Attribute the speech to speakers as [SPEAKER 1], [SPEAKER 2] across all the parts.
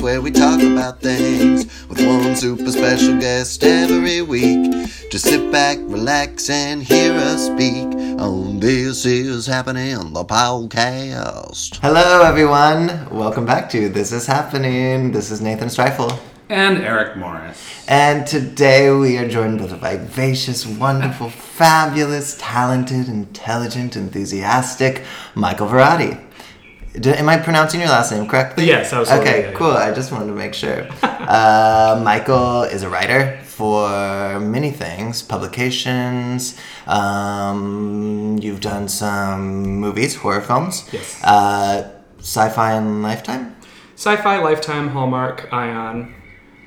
[SPEAKER 1] podcast where we talk about things with one super special guest every week. Just sit back, relax, and hear us speak on This Is Happening, on the podcast. Hello, everyone. Welcome back to This Is Happening. This is Nathan Streifel.
[SPEAKER 2] and Eric Morris.
[SPEAKER 1] And today we are joined with a vivacious, wonderful, fabulous, talented, intelligent, enthusiastic Michael Varrati. Did, am I pronouncing your last name correctly?
[SPEAKER 3] Yes, absolutely,
[SPEAKER 1] Okay,
[SPEAKER 3] yeah, yeah.
[SPEAKER 1] cool. I just wanted to make sure. uh, Michael is a writer for many things, publications. Um, you've done some movies, horror films.
[SPEAKER 3] Yes.
[SPEAKER 1] Uh, sci-fi and Lifetime.
[SPEAKER 3] Sci-fi, Lifetime, Hallmark, Ion.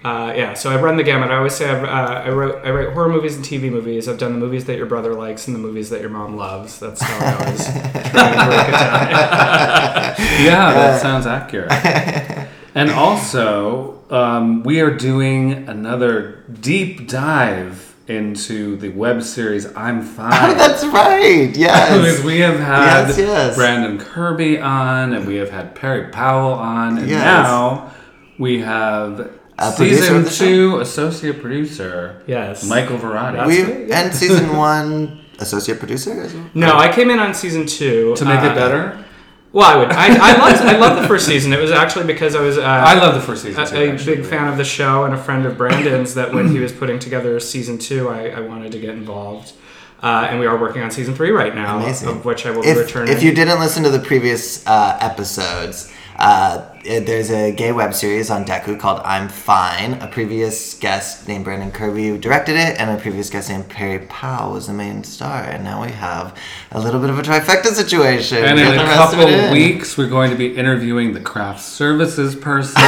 [SPEAKER 3] Uh, yeah, so I run the gamut. I always say I've, uh, I wrote I write horror movies and TV movies. I've done the movies that your brother likes and the movies that your mom loves. That's how I always try and break it down.
[SPEAKER 2] Yeah, that sounds accurate. And also, um, we are doing another deep dive into the web series I'm Fine.
[SPEAKER 1] That's right. Yes.
[SPEAKER 2] Because we have had
[SPEAKER 1] Yes, yes.
[SPEAKER 2] Brandon Kirby on, and we have had Perry Powell on, and
[SPEAKER 1] Yes.
[SPEAKER 2] now we have
[SPEAKER 1] A producer
[SPEAKER 2] season
[SPEAKER 1] of the show?
[SPEAKER 2] two associate producer
[SPEAKER 3] Yes.
[SPEAKER 2] Michael Varrati
[SPEAKER 1] we
[SPEAKER 3] yeah.
[SPEAKER 1] and season one associate producer as well.
[SPEAKER 3] No, I came in on season two
[SPEAKER 2] to make
[SPEAKER 3] uh,
[SPEAKER 2] it better.
[SPEAKER 3] Well, I would. I, I loved. I loved the first season. It was actually because I was. Uh,
[SPEAKER 2] I love the first season. too,
[SPEAKER 3] a, a big fan of the show and a friend of Brandon's that when he was putting together season two, I, I wanted to get involved. Uh, and we are working on season three right now,
[SPEAKER 1] Amazing.
[SPEAKER 3] of which I will be
[SPEAKER 1] If,
[SPEAKER 3] returning.
[SPEAKER 1] if you didn't listen to the previous uh, episodes, uh, there's a gay web series on Dekkoo called I'm Fine. A previous guest named Brandon Kirby directed it, and a previous guest named Perry Powell was the main star. And now we have a little bit of a trifecta situation.
[SPEAKER 2] And in a
[SPEAKER 1] rest of
[SPEAKER 2] couple weeks, we're going to be interviewing the craft services person.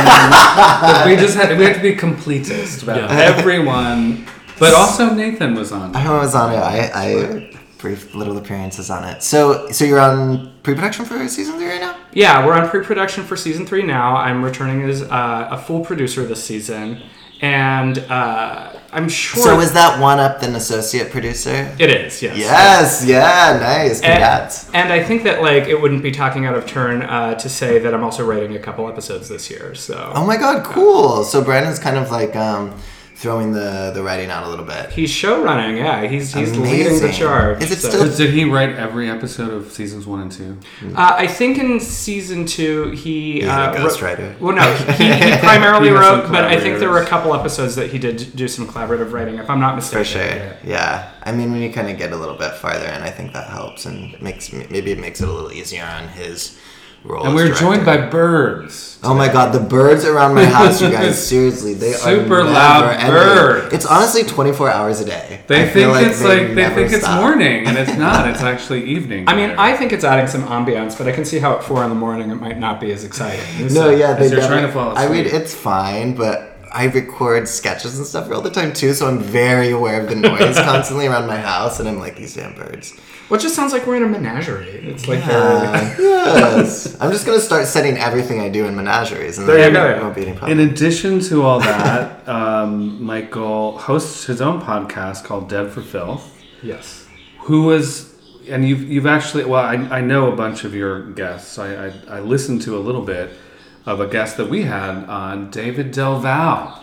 [SPEAKER 2] we just had we have to be completist about
[SPEAKER 3] Yeah.
[SPEAKER 2] everyone. But also Nathan was on.
[SPEAKER 1] I was on it. I, I brief little appearances on it. So, so you're on pre-production for season three right now.
[SPEAKER 3] Yeah, we're on pre-production for season three now. I'm returning as uh, a full producer this season, and uh, I'm sure
[SPEAKER 1] So is that one up than associate producer?
[SPEAKER 3] it is. Yes.
[SPEAKER 1] Yes. Yeah. Nice. Congrats.
[SPEAKER 3] And, and I think that like it wouldn't be talking out of turn uh, to say that I'm also writing a couple episodes this year. So
[SPEAKER 1] Oh my god, cool. So Brandon's kind of like um, throwing the, the writing out a little bit.
[SPEAKER 3] he's show running. Yeah, he's he's leading the
[SPEAKER 1] Amazing.
[SPEAKER 3] charge.
[SPEAKER 1] Is it
[SPEAKER 3] so-
[SPEAKER 1] still-
[SPEAKER 2] Did he write every episode of seasons one and two?
[SPEAKER 3] Uh, I think in season two he
[SPEAKER 1] He's
[SPEAKER 3] uh,
[SPEAKER 1] a
[SPEAKER 3] wrote-
[SPEAKER 1] ghostwriter.
[SPEAKER 3] Well, no, he, he primarily
[SPEAKER 2] He
[SPEAKER 3] wrote, but I think there were a couple episodes that he did do some collaborative writing, if I'm not mistaken.
[SPEAKER 1] For
[SPEAKER 3] mistaken.
[SPEAKER 1] sure.
[SPEAKER 3] Yeah.
[SPEAKER 1] Yeah. I mean, when you kind of get a little bit farther in, I think that helps and makes maybe it makes it a little easier on his role.
[SPEAKER 2] And we're joined by birds.
[SPEAKER 1] Oh my god, the birds around my house, you guys, seriously, they
[SPEAKER 2] Super
[SPEAKER 1] are
[SPEAKER 2] loud
[SPEAKER 1] never ending.
[SPEAKER 2] birds.
[SPEAKER 1] It's honestly 24 hours a day.
[SPEAKER 2] They
[SPEAKER 1] I feel
[SPEAKER 2] think it's like they
[SPEAKER 1] never
[SPEAKER 2] think it's morning, and it's not. It's actually evening.
[SPEAKER 3] I mean,
[SPEAKER 2] there.
[SPEAKER 3] I think it's adding some ambiance, but I can see how at four in the morning it might not be as exciting.
[SPEAKER 1] No,
[SPEAKER 3] So-
[SPEAKER 1] yeah, they
[SPEAKER 2] you're trying to fall asleep.
[SPEAKER 1] I mean, it's fine, but I record sketches and stuff all the time too, so I'm very aware of the noise constantly around my house, and I'm like these damn birds.
[SPEAKER 3] Well, it just sounds like we're in a menagerie. It's like
[SPEAKER 1] Uh, yes, I'm just gonna start setting everything I do in menageries, and
[SPEAKER 3] There you go,
[SPEAKER 1] there
[SPEAKER 3] yeah.
[SPEAKER 1] won't be any
[SPEAKER 2] In addition to all that, um, Michael hosts his own podcast called Dead for Filth.
[SPEAKER 3] yes.
[SPEAKER 2] Who was, and you've you've actually well, I, I know a bunch of your guests. I, I I listened to a little bit of a guest that we had on David Del Val.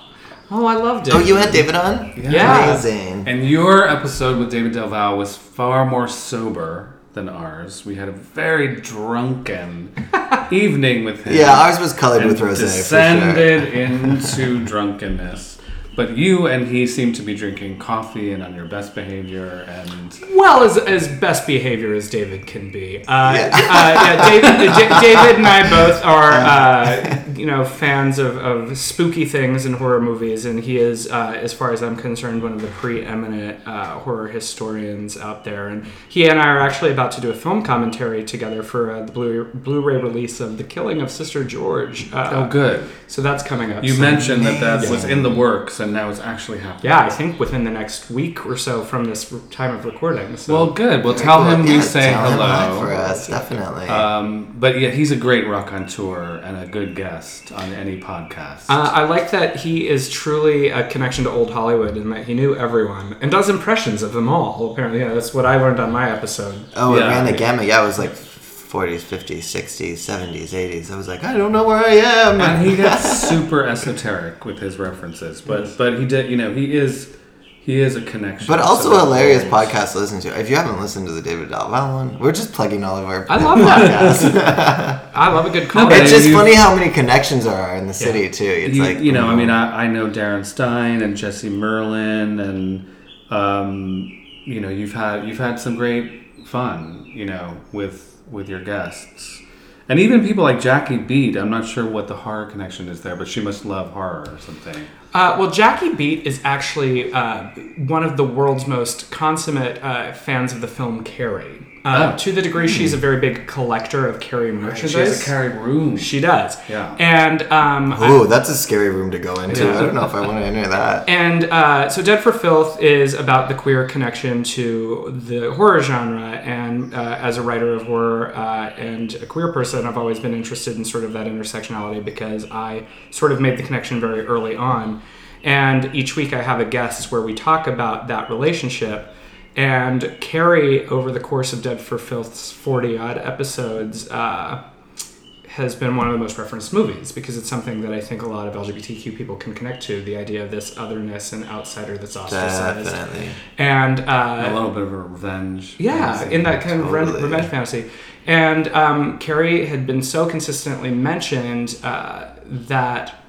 [SPEAKER 3] Oh, I loved it.
[SPEAKER 1] Oh, you had David on?
[SPEAKER 3] Yeah.
[SPEAKER 1] Amazing.
[SPEAKER 2] And your episode with David Del Val was far more sober than ours. We had a very drunken evening with him.
[SPEAKER 1] Yeah, ours was colored with rosé for sure.
[SPEAKER 2] descended into drunkenness. But you and he seem to be drinking coffee and on your best behavior, and
[SPEAKER 3] Well, as, as best behavior as David can be. Uh,
[SPEAKER 1] Yeah.
[SPEAKER 3] uh, yeah, David, uh, J- David and I both are, uh, you know, fans of, of spooky things in horror movies, and he is, uh, as far as I'm concerned, one of the preeminent uh, horror historians out there. And he and I are actually about to do a film commentary together for uh, the Blu- Blu-ray release of The Killing of Sister George. Uh,
[SPEAKER 2] oh, good.
[SPEAKER 3] So that's coming up.
[SPEAKER 2] You
[SPEAKER 3] soon.
[SPEAKER 2] mentioned that that was in the works, and now it's actually happening.
[SPEAKER 3] Yeah, I think within the next week or so from this time of recording. So.
[SPEAKER 2] Well, good. Well, tell him we
[SPEAKER 1] Yeah,
[SPEAKER 2] say
[SPEAKER 1] tell him
[SPEAKER 2] hello.
[SPEAKER 1] for us, definitely.
[SPEAKER 2] Um, but yeah, he's a great raconteur and a good guest on any podcast.
[SPEAKER 3] Uh, I like that he is truly a connection to old Hollywood and that he knew everyone and does impressions of them all. Apparently, yeah, that's what I learned on my episode.
[SPEAKER 1] oh,
[SPEAKER 2] yeah.
[SPEAKER 1] it ran the gamut. Yeah, it was like 40s, 50s, 60s, 70s, 80s. I was like, I don't know where I am.
[SPEAKER 2] and he gets super esoteric with his references, but but he did, you know, he is he is a connection.
[SPEAKER 1] But also
[SPEAKER 2] the
[SPEAKER 1] hilarious podcast to listen to. If you haven't listened to the David Del Val one, we're just plugging all of our
[SPEAKER 3] I love
[SPEAKER 1] podcasts.
[SPEAKER 3] I love a good
[SPEAKER 2] but
[SPEAKER 1] it's just
[SPEAKER 2] you-
[SPEAKER 1] funny how many connections there are in the city too. It's
[SPEAKER 2] you,
[SPEAKER 1] like
[SPEAKER 2] you know, I mean, I, I know Darren Stein and Jesse Merlin, and um, you know, you've had you've had some great fun, you know, with with your guests, and even people like Jackie Beat. I'm not sure what the horror connection is there, but she must love horror or something.
[SPEAKER 3] Uh, well, Jackie Beat is actually uh, one of the world's most consummate uh, fans of the film Carrie. Uh,
[SPEAKER 2] Oh.
[SPEAKER 3] To the degree she's a very big collector of Carrie merchandise.
[SPEAKER 2] She has a Carrie room.
[SPEAKER 3] She does.
[SPEAKER 2] Yeah.
[SPEAKER 3] And um,
[SPEAKER 1] Ooh, that's a scary room to go into.
[SPEAKER 3] Yeah.
[SPEAKER 1] I don't know if I want to enter that.
[SPEAKER 3] And uh, so, Dead for Filth is about the queer connection to the horror genre. And uh, as a writer of horror uh, and a queer person, I've always been interested in sort of that intersectionality because I sort of made the connection very early on. And each week I have a guest where we talk about that relationship. And Carrie, over the course of Dead for Filth's 40 odd episodes, uh, has been one of the most referenced movies because it's something that I think a lot of LGBTQ people can connect to the idea of this otherness and outsider that's ostracized.
[SPEAKER 1] Definitely.
[SPEAKER 3] And
[SPEAKER 2] a
[SPEAKER 3] uh,
[SPEAKER 2] little bit of a revenge.
[SPEAKER 3] yeah, in that kind of re- revenge fantasy. And um, Carrie had been so consistently mentioned uh, that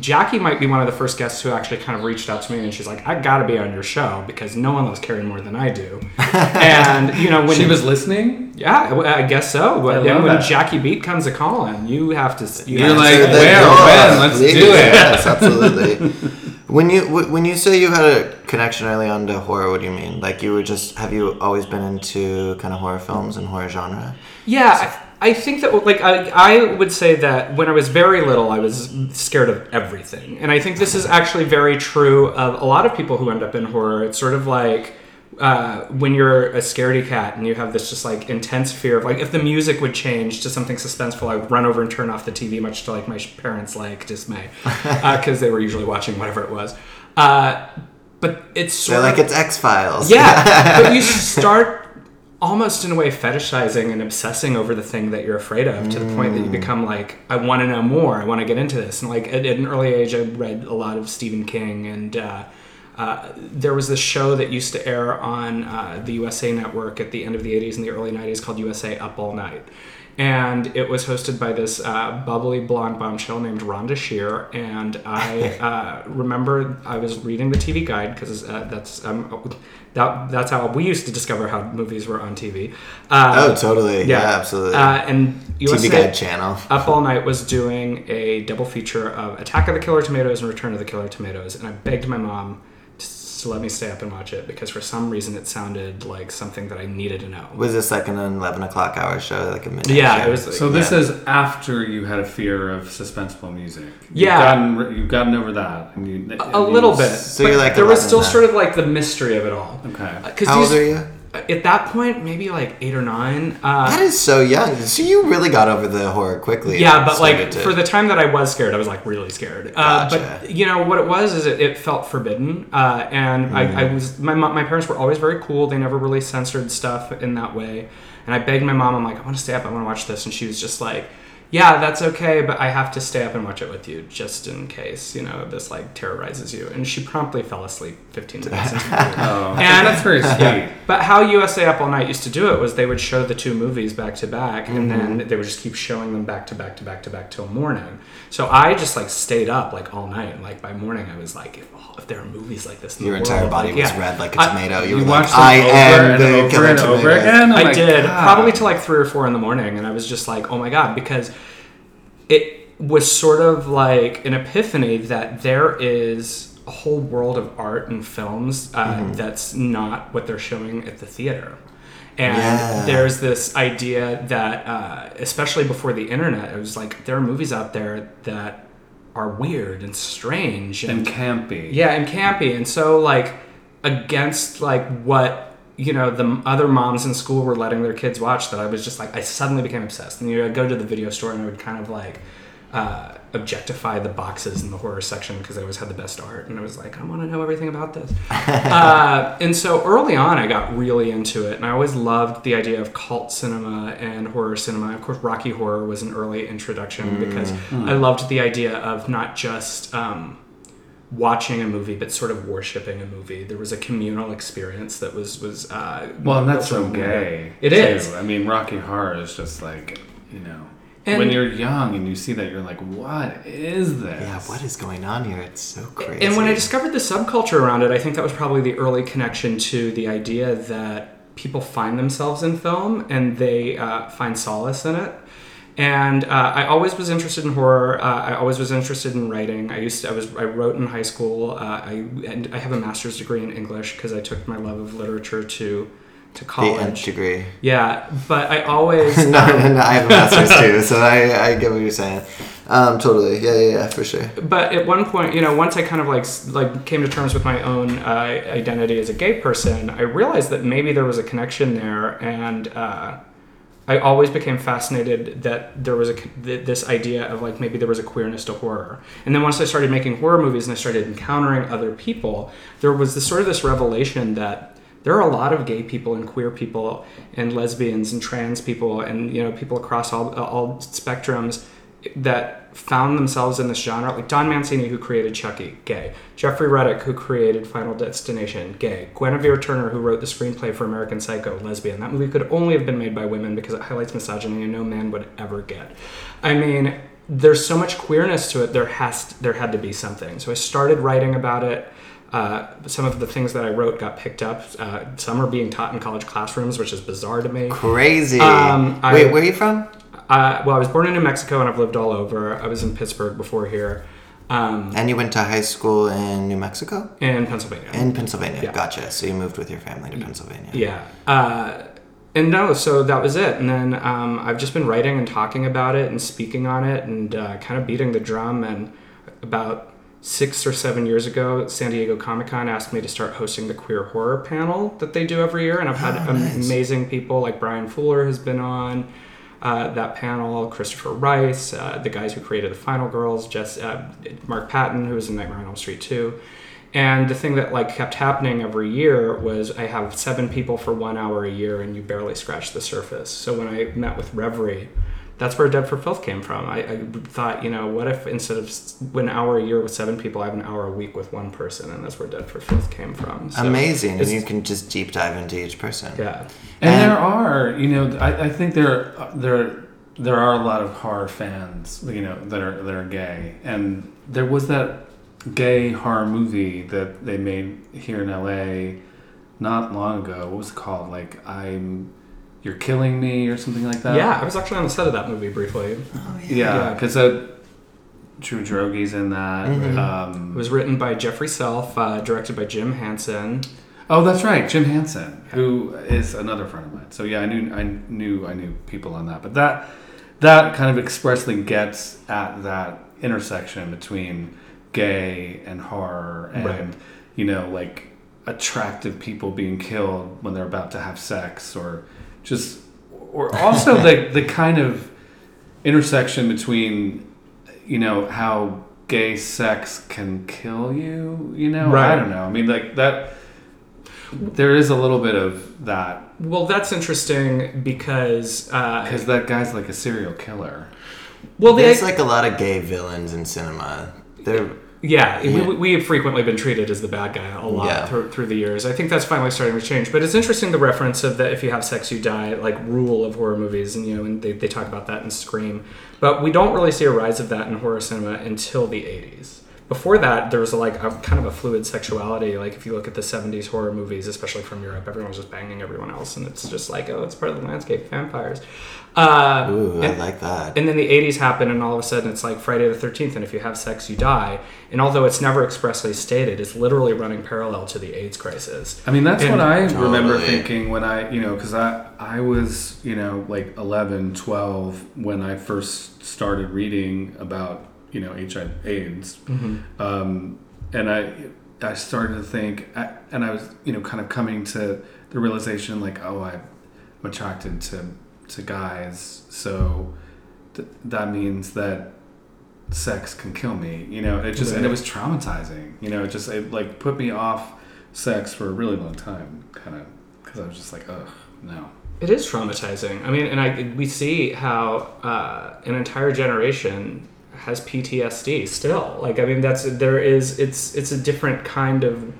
[SPEAKER 3] Jackie might be one of the first guests who actually kind of reached out to me and she's like, I gotta be on your show because no one loves Carrie more than I do. and, you know, when
[SPEAKER 2] she was listening.
[SPEAKER 3] yeah, I guess so. But then when
[SPEAKER 2] that.
[SPEAKER 3] Jackie Beat comes a calling, you have to. You
[SPEAKER 2] You're
[SPEAKER 3] have to
[SPEAKER 2] like,
[SPEAKER 3] say,
[SPEAKER 1] Answer the
[SPEAKER 2] where,
[SPEAKER 1] door,
[SPEAKER 2] when? Let's
[SPEAKER 1] please.
[SPEAKER 2] do it.
[SPEAKER 1] Yes, absolutely. when you when you say you had a connection early on to horror, what do you mean? Like you were just have you always been into kind of horror films and horror genre?
[SPEAKER 3] yeah, I, think that like I, I would say that when I was very little, I was scared of everything, and I think this is actually very true of a lot of people who end up in horror. It's sort of like. Uh, when you're a scaredy cat and you have this just like intense fear of like if the music would change to something suspenseful, I would run over and turn off the TV, much to like my parents' like dismay, because they were usually watching whatever it was. Uh, but it's sort
[SPEAKER 1] They're
[SPEAKER 3] of
[SPEAKER 1] like it's X Files.
[SPEAKER 3] Yeah, but you start almost in a way fetishizing and obsessing over the thing that you're afraid of to the point that you become like, I want to know more. I want to get into this. And like at, at an early age, I read a lot of Stephen King, and uh, uh, there was this show that used to air on uh, the USA Network at the end of the 80s and the early 90s called USA Up All Night. And it was hosted by this uh, bubbly blonde bombshell named Rhonda Shear. And I uh, remember I was reading the TV guide because uh, that's um, that, that's how we used to discover how movies were on TV. Uh,
[SPEAKER 1] Oh, totally. Yeah, absolutely.
[SPEAKER 3] Uh, and USA
[SPEAKER 1] TV Guide channel.
[SPEAKER 3] Up All Night was doing a double feature of Attack of the Killer Tomatoes and Return of the Killer Tomatoes, and I begged my mom to, to let me stay up and watch it because for some reason it sounded like something that I needed to know.
[SPEAKER 1] Was this like an eleven o'clock hour show, like a midnight?
[SPEAKER 3] Yeah,
[SPEAKER 1] show?
[SPEAKER 3] it was.
[SPEAKER 2] So this
[SPEAKER 1] Yeah.
[SPEAKER 2] is after you had a fear of suspenseful music. You've
[SPEAKER 3] Yeah.
[SPEAKER 2] gotten, you've gotten over that. And you, and
[SPEAKER 3] a
[SPEAKER 2] you
[SPEAKER 3] little
[SPEAKER 2] s-
[SPEAKER 3] bit.
[SPEAKER 1] So
[SPEAKER 3] but
[SPEAKER 1] you're like
[SPEAKER 3] there was still
[SPEAKER 1] now.
[SPEAKER 3] sort of like the mystery of it all.
[SPEAKER 2] Okay.
[SPEAKER 3] Uh, because
[SPEAKER 1] How old are you?
[SPEAKER 3] At that point, maybe like eight or nine. Uh,
[SPEAKER 1] That is so young. So you really got over the horror quickly.
[SPEAKER 3] Yeah, but like
[SPEAKER 1] to-
[SPEAKER 3] for the time that I was scared, I was like really scared. Uh,
[SPEAKER 1] Gotcha.
[SPEAKER 3] But you know what it was is it, it felt forbidden, uh, and I, I
[SPEAKER 1] Mm.
[SPEAKER 3] was my my parents were always very cool. They never really censored stuff in that way. And I begged my mom, I'm like, I want to stay up. I want to watch this, and she was just like, Yeah, that's okay, but I have to stay up and watch it with you just in case you know this like terrorizes you. And she promptly fell asleep 15 minutes into the movie.
[SPEAKER 2] Oh,
[SPEAKER 3] And-
[SPEAKER 2] that's very sweet.
[SPEAKER 3] Yeah. But how USA Up All Night used to do it was they would show the two movies back to back, and
[SPEAKER 1] Mm-hmm.
[SPEAKER 3] then they would just keep showing them back to back to back to back till morning. So I just like stayed up like all night, and like by morning I was like, oh, if there are movies like this, in
[SPEAKER 1] your
[SPEAKER 3] the
[SPEAKER 1] entire
[SPEAKER 3] world,
[SPEAKER 1] body
[SPEAKER 3] like,
[SPEAKER 1] was
[SPEAKER 3] yeah.
[SPEAKER 1] red like a tomato. You,
[SPEAKER 2] You
[SPEAKER 1] were
[SPEAKER 2] watched
[SPEAKER 1] like, I
[SPEAKER 2] over
[SPEAKER 1] am
[SPEAKER 2] and
[SPEAKER 1] the
[SPEAKER 2] over and over again. Oh
[SPEAKER 3] I did
[SPEAKER 2] God.
[SPEAKER 3] probably till like three or four in the morning, and I was just like, oh my god, because it was sort of like an epiphany that there is a whole world of art and films uh,
[SPEAKER 1] Mm-hmm.
[SPEAKER 3] that's not what they're showing at the theater. And
[SPEAKER 1] Yeah.
[SPEAKER 3] there's this idea that, uh, especially before the internet, it was like there are movies out there that are weird and strange
[SPEAKER 2] And campy.
[SPEAKER 3] yeah, and campy, and so like against like what you know the other moms in school were letting their kids watch. That I was just like I suddenly became obsessed, and you know, I'd go to the video store and I would kind of like uh, objectify the boxes in the horror section because I always had the best art, and I was like, I want to know everything about this. uh, and so early on, I got really into it, and I always loved the idea of cult cinema and horror cinema. Of course, Rocky Horror was an early introduction because I loved the idea of not just um, watching a movie, but sort of worshiping a movie. There was a communal experience that was was uh,
[SPEAKER 2] Well, and that's so gay.
[SPEAKER 3] It
[SPEAKER 2] too.
[SPEAKER 3] is.
[SPEAKER 2] I mean, Rocky Horror is just like, you know,
[SPEAKER 3] And-
[SPEAKER 2] when you're young and you see that, you're like, what is this?
[SPEAKER 1] Yeah, what is going on here? It's so crazy.
[SPEAKER 3] And when I discovered the subculture around it, I think that was probably the early connection to the idea that people find themselves in film and they uh, find solace in it. And uh, I always was interested in horror. Uh, I always was interested in writing. I used to, I was I wrote in high school. Uh, I and I have a master's degree in English because I took my love of literature to to college.
[SPEAKER 1] the nth degree.
[SPEAKER 3] Yeah, but I always
[SPEAKER 1] no, no, no, I have a master's too, so I, I get what you're saying. Um, totally. Yeah, yeah, yeah, for sure.
[SPEAKER 3] but at one point, you know, once I kind of like like came to terms with my own uh, identity as a gay person, I realized that maybe there was a connection there, and uh, I always became fascinated that there was a this idea of like maybe there was a queerness to horror. And then once I started making horror movies and I started encountering other people, there was this sort of this revelation that there are a lot of gay people and queer people and lesbians and trans people and you know people across all all spectrums that found themselves in this genre like Don Mancini who created Chucky gay Jeffrey Reddick who created Final Destination gay Guinevere Turner who wrote the screenplay for American Psycho lesbian that movie could only have been made by women because it highlights misogyny and no man would ever get I mean there's so much queerness to it there has there had to be something so I started writing about it uh, some of the things that I wrote got picked up. Uh, some are being taught in college classrooms, which is bizarre to me.
[SPEAKER 1] Crazy.
[SPEAKER 3] Um, I-
[SPEAKER 1] Wait, where are you from?
[SPEAKER 3] Uh, well, I was born in New Mexico and I've lived all over. I was in Pittsburgh before here, um,
[SPEAKER 1] And you went to high school in New Mexico?
[SPEAKER 3] in Pennsylvania.
[SPEAKER 1] In Pennsylvania.
[SPEAKER 3] Yeah.
[SPEAKER 1] Gotcha. So you moved with your family to Pennsylvania.
[SPEAKER 3] Yeah. Uh, and no, so that was it. And then um, I've just been writing and talking about it and speaking on it and uh, kind of beating the drum. And about six or seven years ago, San Diego Comic Con asked me to start hosting the queer horror panel that they do every year. And I've had
[SPEAKER 1] Oh, nice.
[SPEAKER 3] amazing people like Bryan Fuller has been on. Uh, that panel, Christopher Rice, uh, the guys who created the Final Girls, Jess, uh, Mark Patton, who was in Nightmare on Elm Street 2. And the thing that like kept happening every year was I have seven people for one hour a year, and you barely scratch the surface. So when I met with Reverie, that's where Dead for Filth came from. I, I thought, you know, what if instead of an hour a year with seven people, I have an hour a week with one person, and that's where Dead for Filth came from. So
[SPEAKER 1] Amazing. And you can just deep dive into each person.
[SPEAKER 3] Yeah,
[SPEAKER 2] And,
[SPEAKER 1] And-
[SPEAKER 2] there are, you know, I, I think there there there are a lot of horror fans, you know, that are that are gay. And there was that gay horror movie that they made here in LA not long ago. What was it called? Like I'm You're Killing Me or something like that.
[SPEAKER 3] yeah. I was actually on the set of that movie briefly.
[SPEAKER 1] Oh,
[SPEAKER 2] Yeah,
[SPEAKER 3] Yeah.
[SPEAKER 2] because uh, Drew Droege's in that.
[SPEAKER 1] Mhm.
[SPEAKER 3] It
[SPEAKER 2] Um,
[SPEAKER 3] was written by Jeffrey Self, uh, directed by Jim Hansen.
[SPEAKER 2] oh, that's right, Jim Hansen, who is another friend of mine. So yeah, I knew I knew I knew people on that, but that that kind of expressly gets at that intersection between gay and horror and
[SPEAKER 3] Right.
[SPEAKER 2] you know like attractive people being killed when they're about to have sex or just or also the the kind of intersection between you know how gay sex can kill you you know
[SPEAKER 3] right.
[SPEAKER 2] i don't know i mean like that there is a little bit of that
[SPEAKER 3] Well, that's interesting because uh,
[SPEAKER 2] because that guy's like a serial killer
[SPEAKER 3] well, the
[SPEAKER 1] There's like a lot of gay villains in cinema. They're
[SPEAKER 3] Yeah,
[SPEAKER 1] Yeah.
[SPEAKER 3] We, we have frequently been treated as the bad guy a lot
[SPEAKER 1] Yeah.
[SPEAKER 3] through, through the years. I think that's finally starting to change. But it's interesting the reference of that if you have sex, you die, like rule of horror movies, and you know, and they, they talk about that in Scream. But we don't really see a rise of that in horror cinema until the '80s. Before that, there was like a kind of a fluid sexuality. Like if you look at the '70s horror movies, especially from Europe, everyone was just banging everyone else, and it's just like, oh, it's part of the landscape. Vampires. Uh,
[SPEAKER 1] ooh, I like that.
[SPEAKER 3] and then the 80s happen, and all of a sudden it's like Friday the 13th, and if you have sex, you die. And although it's never expressly stated, it's literally running parallel to the AIDS crisis.
[SPEAKER 2] I mean, that's
[SPEAKER 3] And-
[SPEAKER 2] what I remember thinking when I, you know, because I, I was, you know, like 11, 12 when I first started reading about, you know, HIV AIDS. Um, and I, I started to think, I, and I was, you know, kind of coming to the realization like, oh, I'm attracted to, to guys. So th- that means that sex can kill me. You know, it just and it was traumatizing. You know, it just it like put me off sex for a really long time, kind of because I was just like, ugh, no.
[SPEAKER 3] It is traumatizing. I mean, and I we see how uh, an entire generation has PTSD still. Like, I mean, that's there is it's it's a different kind of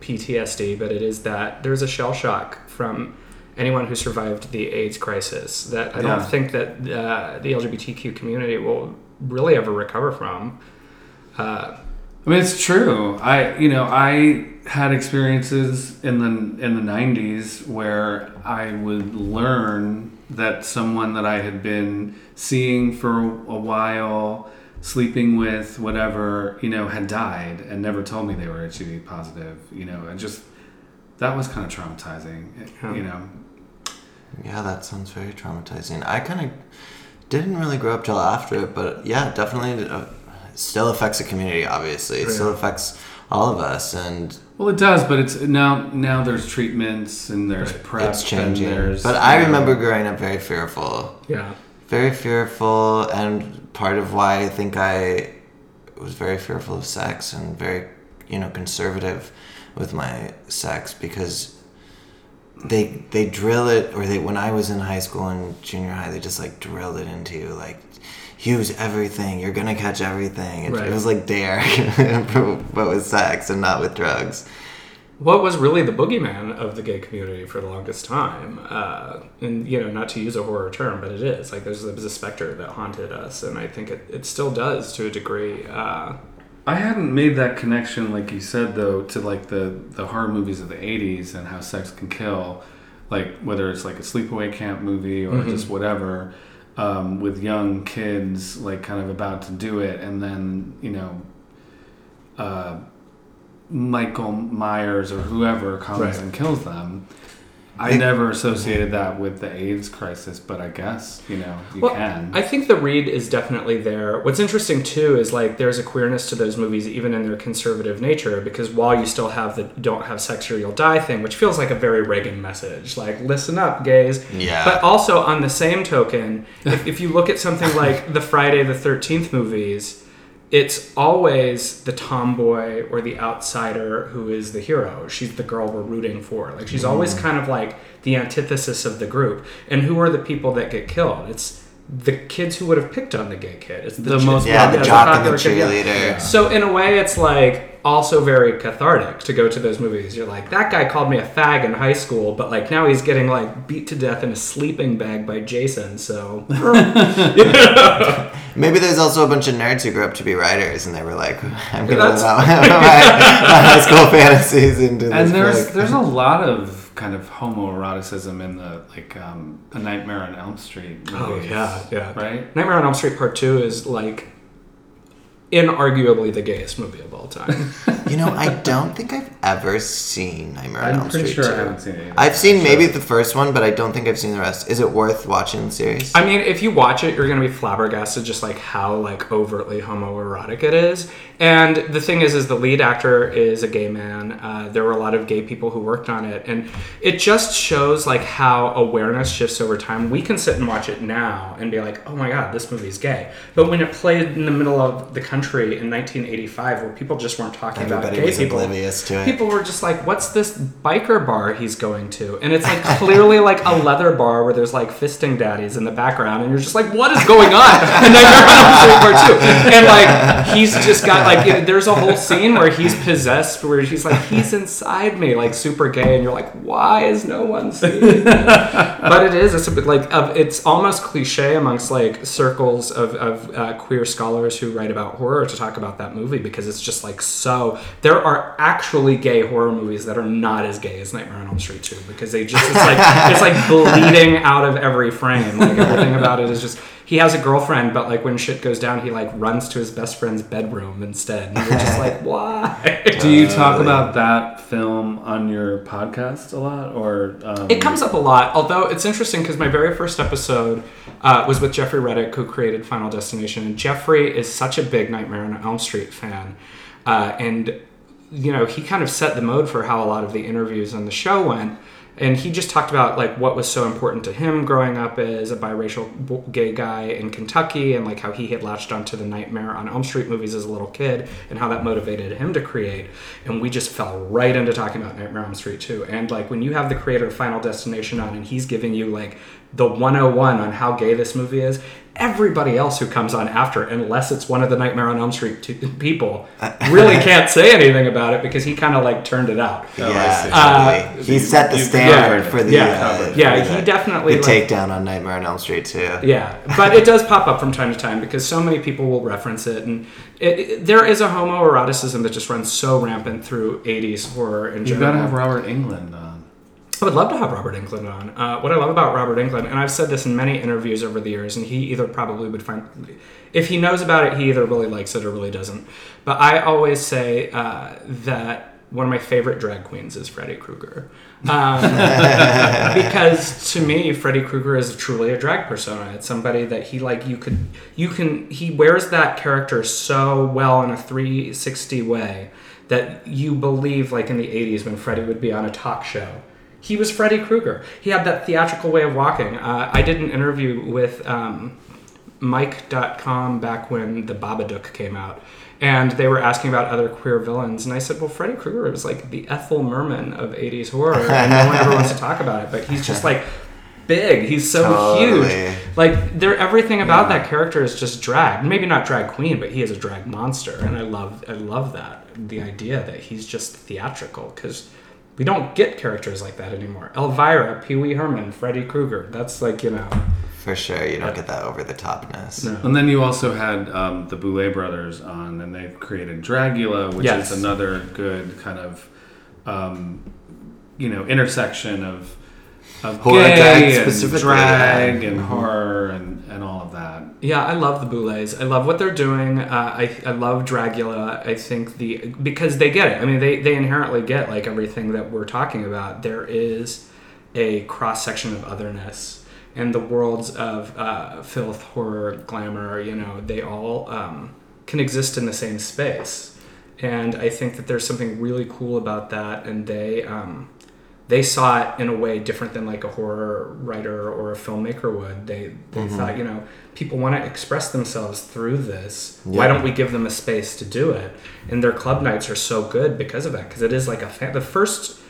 [SPEAKER 3] PTSD, but it is that there's a shell shock from anyone who survived the AIDS crisis that I
[SPEAKER 2] Yeah.
[SPEAKER 3] don't think that uh, the LGBTQ community will really ever recover from. Uh,
[SPEAKER 2] I mean, it's true. I, you know, I had experiences in the in the '90s where I would learn that someone that I had been seeing for a while, sleeping with, whatever, you know, had died and never told me they were HIV positive. You know, and just that was kind of traumatizing.
[SPEAKER 3] Yeah.
[SPEAKER 2] You know,
[SPEAKER 1] Yeah, that sounds very traumatizing. I kind of didn't really grow up till after it, but yeah, definitely uh, still affects the community. Obviously, it still affects all of us, and
[SPEAKER 2] well, it does, but it's now now there's treatments and there's PrEP.
[SPEAKER 1] it's changing.
[SPEAKER 2] And there's,
[SPEAKER 1] But I
[SPEAKER 2] you know,
[SPEAKER 1] remember growing up very fearful,
[SPEAKER 3] yeah.
[SPEAKER 1] very fearful, and part of why I think I was very fearful of sex and very, you know, conservative with my sex because they they drill it or they when I was in high school and junior high they just like drilled it into you like use everything you're gonna catch everything it,
[SPEAKER 3] Right.
[SPEAKER 1] it was like dare but with sex and not with drugs
[SPEAKER 3] what was really the boogeyman of the gay community for the longest time. Uh, and, you know, not to use a horror term, but it is. Like, there's, there's a specter that haunted us, and I think it, it still does to a degree. Uh,
[SPEAKER 2] I hadn't made that connection, like you said, though, to like the the horror movies of the '80s and how sex can kill, like whether it's like a sleepaway camp movie or just whatever, um, with young kids like kind of about to do it, and then you know, uh, Michael Myers or whoever comes
[SPEAKER 3] Right.
[SPEAKER 2] and kills them. I never associated that with the AIDS crisis, but I guess you know you
[SPEAKER 3] Well,
[SPEAKER 2] can.
[SPEAKER 3] I think the read is definitely there. What's interesting too is like there's a queerness to those movies, even in their conservative nature, because while you still have the "don't have sex or you'll die" thing, which feels like a very Reagan message, like listen up, gays.
[SPEAKER 1] Yeah.
[SPEAKER 3] But also on the same token, if, if you look at something like the Friday the Thirteenth movies. It's always the tomboy or the outsider who is the hero. She's the girl we're rooting for. Like she's always
[SPEAKER 1] Mm.
[SPEAKER 3] kind of like the antithesis of the group. And who are the people that get killed? It's the kids who would have picked on the gay kid. It's the,
[SPEAKER 2] The
[SPEAKER 3] chi-
[SPEAKER 2] most
[SPEAKER 1] yeah the jock and the
[SPEAKER 3] popular kid, yeah. So in a way, it's like also very cathartic to go to those movies. You're like, that guy called me a fag in high school, but like now he's getting like beat to death in a sleeping bag by Jason. So
[SPEAKER 1] Maybe there's also a bunch of nerds who grew up to be writers, and they were like, "I'm gonna live out my, my high school fantasies into this
[SPEAKER 2] and there's
[SPEAKER 1] book."
[SPEAKER 2] there's a lot of kind of homoeroticism in the like um, a Nightmare on Elm Street.
[SPEAKER 3] Oh yeah, yeah.
[SPEAKER 2] right.
[SPEAKER 3] Nightmare on Elm Street Part Two is like inarguably the gayest movie of all time.
[SPEAKER 1] you know, I don't think I've ever seen Nightmare on
[SPEAKER 2] I'm
[SPEAKER 1] Elm
[SPEAKER 2] pretty
[SPEAKER 1] Street.
[SPEAKER 2] sure I haven't seen it.
[SPEAKER 1] I've seen
[SPEAKER 2] Sure.
[SPEAKER 1] maybe the first one, but I don't think I've seen the rest. Is it worth watching the series?
[SPEAKER 3] I mean, if you watch it, you're gonna be flabbergasted just like how like overtly homoerotic it is. And the thing is, is the lead actor is a gay man. Uh, there were a lot of gay people who worked on it, and it just shows like how awareness shifts over time. We can sit and watch it now and be like, "Oh my god, this movie's gay," but when it played in the middle of the country in 1985, where people just weren't talking about gay
[SPEAKER 1] was
[SPEAKER 3] people,
[SPEAKER 1] oblivious to it.
[SPEAKER 3] people were just like, "What's this biker bar he's going to?" And it's like clearly like a leather bar where there's like fisting daddies in the background, and you're just like, "What is going on?" And then you're on Street Part Two, and like he's just got like it- there's a whole scene where he's possessed, where he's like, "He's inside me," like super gay, and you're like, "Why is no one seeing?" me?" but it is. It's a bit like of it's almost cliche amongst like circles of, of uh, queer scholars who write about horror to talk about that movie because it's just like so. There are actually gay horror movies that are not as gay as Nightmare on Elm Street 2 because they just it's like it's like bleeding out of every frame. Like everything about it is just. He has a girlfriend, but like when shit goes down, he like runs to his best friend's bedroom instead. And you're just like, why?
[SPEAKER 2] Do you talk about that film on your podcast a lot, or um,
[SPEAKER 3] It comes up a lot, although it's interesting because my very first episode uh, was with Jeffrey Reddick, who created Final Destination. And Jeffrey is such a big Nightmare on Elm Street fan. Uh, and, you know, he kind of set the mode for how a lot of the interviews on the show went. And he just talked about like what was so important to him growing up as a biracial gay guy in Kentucky, and like how he had latched onto the Nightmare on Elm Street movies as a little kid, and how that motivated him to create. And we just fell right into talking about Nightmare on Elm Street too. And like when you have the creator of Final Destination on, and he's giving you like the 101 on how gay this movie is. Everybody else who comes on after, unless it's one of the Nightmare on Elm Street t- people, really can't say anything about it because he kind of like turned it out.
[SPEAKER 2] Oh,
[SPEAKER 1] yeah,
[SPEAKER 2] see.
[SPEAKER 1] totally. he set the standard
[SPEAKER 3] yeah,
[SPEAKER 1] for the
[SPEAKER 3] yeah,
[SPEAKER 1] uh,
[SPEAKER 3] yeah,
[SPEAKER 1] for
[SPEAKER 3] he
[SPEAKER 1] the-
[SPEAKER 3] definitely,
[SPEAKER 1] the
[SPEAKER 3] like-
[SPEAKER 1] takedown on Nightmare on Elm Street too.
[SPEAKER 3] Yeah, but it does pop up from time to time because so many people will reference it, and it, it- there is a homoeroticism that just runs so rampant through '80s horror in
[SPEAKER 2] You
[SPEAKER 3] general.
[SPEAKER 2] gotta have Robert Englund on.
[SPEAKER 3] I would love to have Robert Englund on. Uh, what I love about Robert Englund, and I've said this in many interviews over the years, and he either probably would find, if he knows about it, he either really likes it or really doesn't. But I always say uh, that one of my favorite drag queens is Freddy Krueger. Um, because to me, Freddy Krueger is truly a drag persona. It's somebody that he like you could you can he wears that character so well in a 360 way that you believe like in the 80s when Freddy would be on a talk show. He was Freddy Krueger. He had that theatrical way of walking. Uh, I did an interview with um, Mic.com back when the Babadook came out. And they were asking about other queer villains. And I said, well, Freddy Krueger was like the Ethel Merman of 80s horror. And no one ever wants to talk about it. But he's just like big. He's so
[SPEAKER 1] Totally.
[SPEAKER 3] huge. Like, there, everything about that character is just drag. Maybe not drag queen, but he is a drag monster. And I love, I love that. The idea that he's just theatrical. Because we don't get characters like that anymore. Elvira, Pee Wee Herman, Freddy Krueger. That's like, you know.
[SPEAKER 1] For sure, you don't get that over the topness.
[SPEAKER 3] No.
[SPEAKER 2] And then you also had um, the Boulet brothers on, and they created Dragula, which
[SPEAKER 3] Yes.
[SPEAKER 2] is another good kind of, um, you know, intersection of of
[SPEAKER 1] Horror
[SPEAKER 2] gay
[SPEAKER 1] drag
[SPEAKER 2] and drag
[SPEAKER 1] yeah.
[SPEAKER 2] and horror and, and all of that.
[SPEAKER 3] Yeah, I love the Boulets. I love what they're doing. Uh, I, I love Dragula. I think the because they get it. I mean, they, they inherently get like everything that we're talking about. There is a cross section of otherness, and the worlds of uh, filth, horror, glamour. You know, they all um, can exist in the same space, and I think that there's something really cool about that. And they um, they saw it in a way different than like a horror writer or a filmmaker would. They they
[SPEAKER 1] Mm-hmm.
[SPEAKER 3] thought, you know, people want to express themselves through this. Why don't we give them a space to do it? And their club nights are so good because of that. Because it is like a fan. The first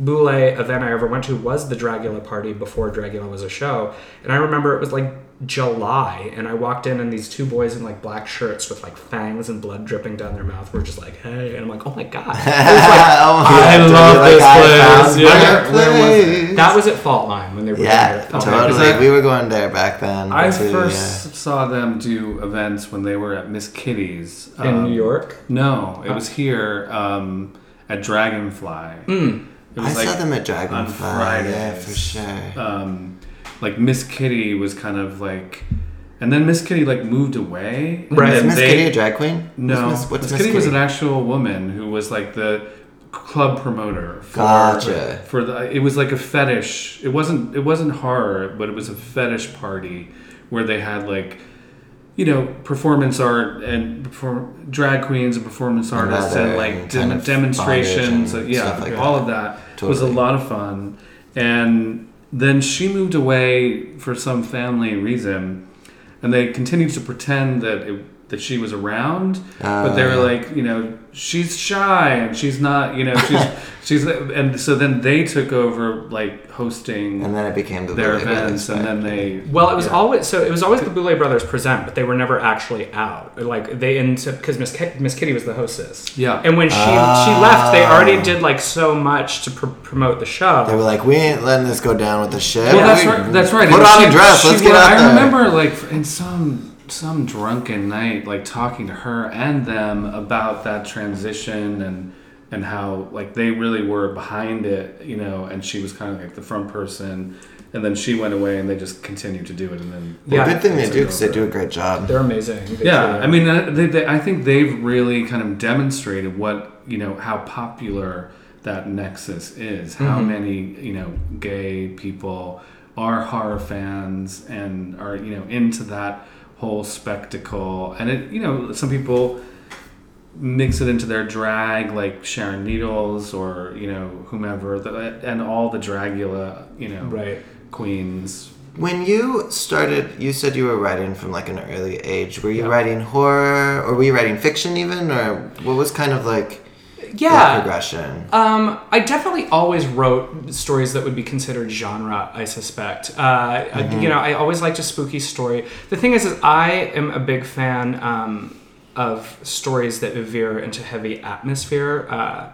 [SPEAKER 3] Boulet event I ever went to was the Dragula party before Dragula was a show, and I remember it was like July, and I walked in and these two boys in like black shirts with like fangs and blood dripping down their mouth were just like, "Hey," and I'm like, "Oh my god." Like,
[SPEAKER 1] oh my
[SPEAKER 3] I
[SPEAKER 1] God,
[SPEAKER 3] love
[SPEAKER 1] like,
[SPEAKER 3] this
[SPEAKER 1] I
[SPEAKER 3] place, yeah.
[SPEAKER 1] my
[SPEAKER 2] Where was.
[SPEAKER 3] That was at Fault Line when they were
[SPEAKER 1] Yeah,
[SPEAKER 3] doing it.
[SPEAKER 1] totally.
[SPEAKER 2] Is that-
[SPEAKER 1] we were going there back then.
[SPEAKER 2] I
[SPEAKER 1] too,
[SPEAKER 2] first saw them do events when they were at Miss Kitty's
[SPEAKER 3] in
[SPEAKER 2] um,
[SPEAKER 3] New York.
[SPEAKER 2] No, it was here um, at Dragonfly.
[SPEAKER 3] Mm.
[SPEAKER 2] It
[SPEAKER 1] I
[SPEAKER 2] was
[SPEAKER 1] saw them at Dragonfly.
[SPEAKER 2] Fridays.
[SPEAKER 1] Yeah, for sure.
[SPEAKER 2] um, like Miss Kitty was kind of like, and then Miss Kitty like moved away. and
[SPEAKER 3] Right.
[SPEAKER 1] Is Miss
[SPEAKER 2] they-
[SPEAKER 1] Kitty a drag queen?
[SPEAKER 2] No,
[SPEAKER 1] What's Miss, what's
[SPEAKER 2] Miss
[SPEAKER 1] Miss
[SPEAKER 2] Kitty was an actual woman who was like the club promoter. For,
[SPEAKER 1] Gotcha.
[SPEAKER 2] For the, it was like a fetish. It wasn't. It wasn't horror, but it was a fetish party where they had like. You know, performance art and perform, drag queens and performance artists
[SPEAKER 1] leather
[SPEAKER 2] and like
[SPEAKER 1] and
[SPEAKER 2] dem-
[SPEAKER 1] kind of
[SPEAKER 2] demonstrations.
[SPEAKER 1] bondage and
[SPEAKER 2] yeah,
[SPEAKER 1] stuff like
[SPEAKER 2] all
[SPEAKER 1] that.
[SPEAKER 2] of that was a lot of fun. And then she moved away for some family reason, and they continued to pretend that it, that she was around, but they were
[SPEAKER 1] Uh.
[SPEAKER 2] like, you know, she's shy and she's not, you know, she's she's, and so then they took over like hosting
[SPEAKER 1] And then it became the
[SPEAKER 2] their
[SPEAKER 1] Boulet
[SPEAKER 2] events,
[SPEAKER 1] Brothers,
[SPEAKER 2] and then they
[SPEAKER 3] Well, it was
[SPEAKER 2] yeah.
[SPEAKER 3] always so. It was always the Boulet Brothers present, but they were never actually out. Like they into because Miss Ki- Miss Kitty was the hostess.
[SPEAKER 2] Yeah.
[SPEAKER 3] And when she she left, they already did like so much to pr- promote the show.
[SPEAKER 1] They were like, we ain't letting this go down with the shit.
[SPEAKER 2] Well, that's
[SPEAKER 1] We-
[SPEAKER 2] right. That's right.
[SPEAKER 1] Put
[SPEAKER 2] And
[SPEAKER 1] on
[SPEAKER 2] she-
[SPEAKER 1] a dress.
[SPEAKER 2] she
[SPEAKER 1] Let's get
[SPEAKER 2] was-
[SPEAKER 1] out
[SPEAKER 2] I
[SPEAKER 1] there.
[SPEAKER 2] remember, like, in some some drunken night, like talking to her and them about that transition and and how like they really were behind it, you know. And she was kind of like the front person, and then she went away, and they just continued to do it, and then
[SPEAKER 1] Well,
[SPEAKER 3] Yeah.
[SPEAKER 1] good thing they do because they do a great job.
[SPEAKER 3] They're amazing. They
[SPEAKER 2] Yeah, I mean, they, they, I think they've really kind of demonstrated what you know how popular that nexus is. How
[SPEAKER 3] Mhm.
[SPEAKER 2] many you know gay people are horror fans and are you know into that whole spectacle. And it you know some people mix it into their drag, like Sharon Needles or you know whomever, the, and all the Dragula, you know,
[SPEAKER 3] Right.
[SPEAKER 2] queens.
[SPEAKER 1] When you started, you said you were writing from like an early age. Were you
[SPEAKER 2] Yeah.
[SPEAKER 1] writing horror, or were you writing fiction even, or what was kind of like that
[SPEAKER 3] Yeah.
[SPEAKER 1] progression?
[SPEAKER 3] Um, I definitely always wrote stories that would be considered genre. I suspect. Uh, uh, You know, I always liked a spooky story. The thing is, is I am a big fan um, of stories that veer into heavy atmosphere. Uh,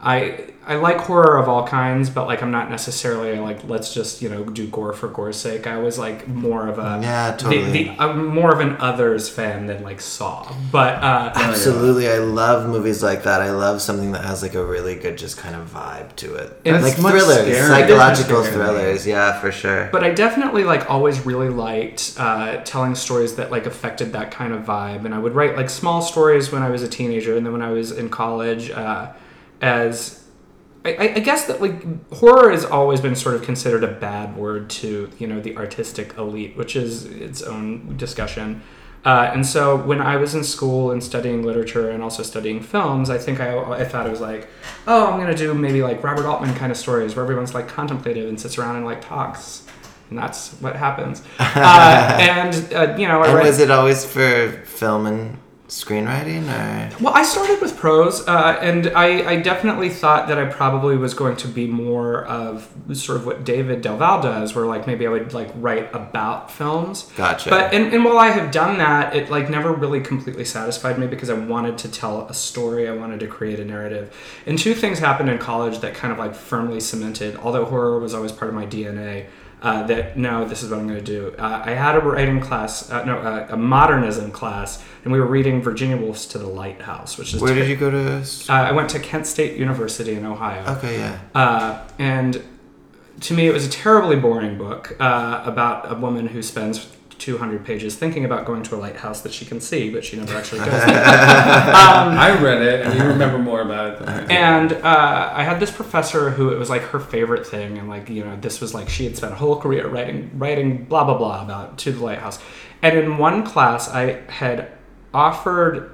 [SPEAKER 3] I I like horror of all kinds, but like I'm not necessarily like let's just you know do gore for gore's sake. I was like more of a
[SPEAKER 1] Yeah, totally.
[SPEAKER 3] The, I'm more of an others fan than like Saw, but uh,
[SPEAKER 1] Absolutely, I love movies like that. I love something that has like a really good, just kind of vibe to it.
[SPEAKER 3] It's
[SPEAKER 1] like
[SPEAKER 2] much
[SPEAKER 1] thrillers,
[SPEAKER 2] scarier.
[SPEAKER 1] psychological
[SPEAKER 2] It is
[SPEAKER 1] thrillers. Yeah, for sure.
[SPEAKER 3] But I definitely like always really liked uh, telling stories that like affected that kind of vibe, and I would write like small stories when I was a teenager, and then when I was in college, uh, as I, I- guess that like horror has always been sort of considered a bad word to you know the artistic elite, which is its own discussion. Uh, and so when I was in school and studying literature and also studying films, I think I, I thought it was like, oh, I'm gonna do maybe like Robert Altman kind of stories where everyone's like contemplative and sits around and like talks, and that's what happens. Uh, and uh, you know, I
[SPEAKER 1] and
[SPEAKER 3] read,
[SPEAKER 1] was it always for film and screenwriting, or
[SPEAKER 3] well, I started with prose, uh, and I, I definitely thought that I probably was going to be more of sort of what David Del Val does, where like maybe I would like write about films.
[SPEAKER 1] Gotcha.
[SPEAKER 3] But and, and while I have done that, it like never really completely satisfied me because I wanted to tell a story. I wanted to create a narrative. And two things happened in college that kind of like firmly cemented, although horror was always part of my DNA. Uh, that no, this is what I'm going to do. Uh, I had a writing class, uh, no, uh, a modernism class, and we were reading Virginia Woolf's "To the Lighthouse," which is
[SPEAKER 1] where did you go to?
[SPEAKER 3] uh, I went to Kent State University in Ohio.
[SPEAKER 1] Okay, yeah.
[SPEAKER 3] Uh, and to me, it was a terribly boring book uh, about a woman who spends 200 pages thinking about going to a lighthouse that she can see, but she never actually goes there.
[SPEAKER 2] I read it, and you remember more about it than
[SPEAKER 3] And uh, I had this professor who it was like her favorite thing, and like you know, this was like she had spent a whole career writing, writing blah blah blah about to the lighthouse. And in one class, I had offered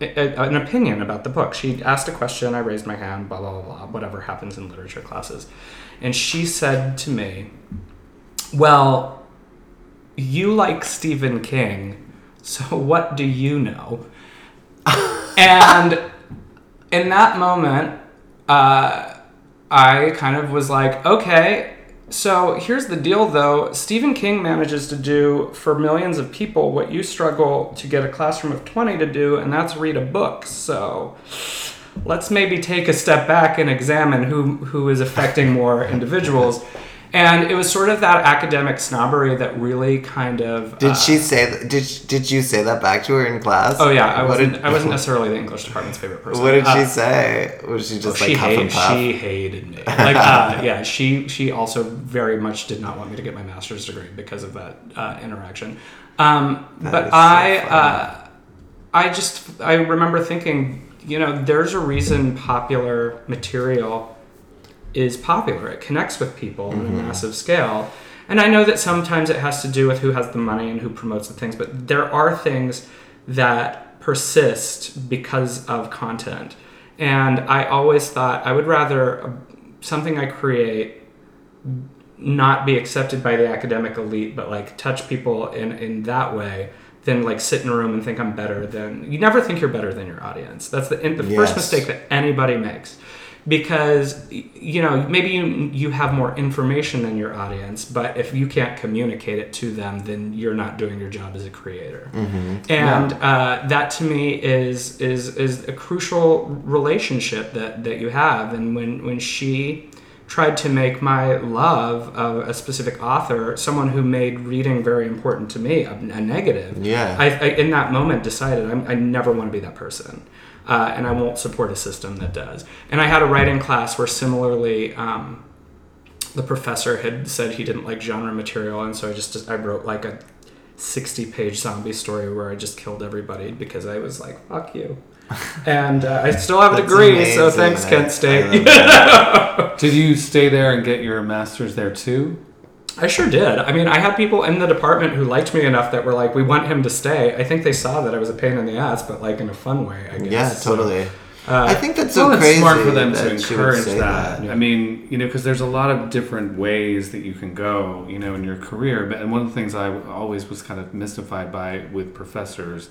[SPEAKER 3] a- a- an opinion about the book. She asked a question, I raised my hand, blah blah blah, blah whatever happens in literature classes, and she said to me, "Well, you like Stephen King, so what do you know?" and in that moment, uh, I kind of was like, okay, so here's the deal though. Stephen King manages to do for millions of people what you struggle to get a classroom of 20 to do, and that's read a book. So let's maybe take a step back and examine who, who is affecting more individuals. And it was sort of that academic snobbery that really kind of.
[SPEAKER 1] Did
[SPEAKER 3] uh,
[SPEAKER 1] she say? That, did Did you say that back to her in class?
[SPEAKER 3] Oh yeah, I
[SPEAKER 1] What
[SPEAKER 3] wasn't.
[SPEAKER 1] did-
[SPEAKER 3] I wasn't necessarily the English department's favorite person.
[SPEAKER 1] What did
[SPEAKER 3] Uh,
[SPEAKER 1] she say? Was she just
[SPEAKER 3] she
[SPEAKER 1] like and
[SPEAKER 3] hated, she hated me. Like, uh, yeah, she she also very much did not want me to get my master's degree because of that uh, interaction. Um,
[SPEAKER 1] That
[SPEAKER 3] but
[SPEAKER 1] so
[SPEAKER 3] I uh, I just I remember thinking, you know, there's a reason popular material is popular. It connects with people on a
[SPEAKER 1] Mm-hmm.
[SPEAKER 3] massive scale. And I know that sometimes it has to do with who has the money and who promotes the things, but there are things that persist because of content. And I always thought I would rather uh, something I create not be accepted by the academic elite, but like touch people in, in that way than like sit in a room and think I'm better than you never think you're better than your audience. That's the, the first mistake that anybody makes because you know maybe you you have more information than your audience but if you can't communicate it to them then you're not doing your job as a creator. And uh, that to me is is is a crucial relationship that that you have. And when when she tried to make my love of a specific author someone who made reading very important to me a, a negative
[SPEAKER 1] Yeah.
[SPEAKER 3] I, I in that moment decided I'm, I never want to be that person, uh, and I won't support a system that does. And I had a writing class where similarly, um, the professor had said he didn't like genre material, and so I just I wrote like a sixty-page zombie story where I just killed everybody because I was like fuck you. And uh, I still have a
[SPEAKER 1] That's
[SPEAKER 3] degree, so thanks, Kent State.
[SPEAKER 2] Did you stay there and get your master's there too?
[SPEAKER 3] I sure did. I mean, I had people in the department who liked me enough that were like, "We want him to stay." I think they saw that I was a pain in the ass, but like in a fun way. I guess.
[SPEAKER 1] Yeah,
[SPEAKER 3] So,
[SPEAKER 1] totally.
[SPEAKER 3] uh,
[SPEAKER 1] I think that's so
[SPEAKER 2] well, it's
[SPEAKER 1] crazy.
[SPEAKER 2] smart for them to encourage
[SPEAKER 1] say
[SPEAKER 2] that. I mean, you know, because there's a lot of different ways that you can go, you know, in your career. But and one of the things I always was kind of mystified by with professors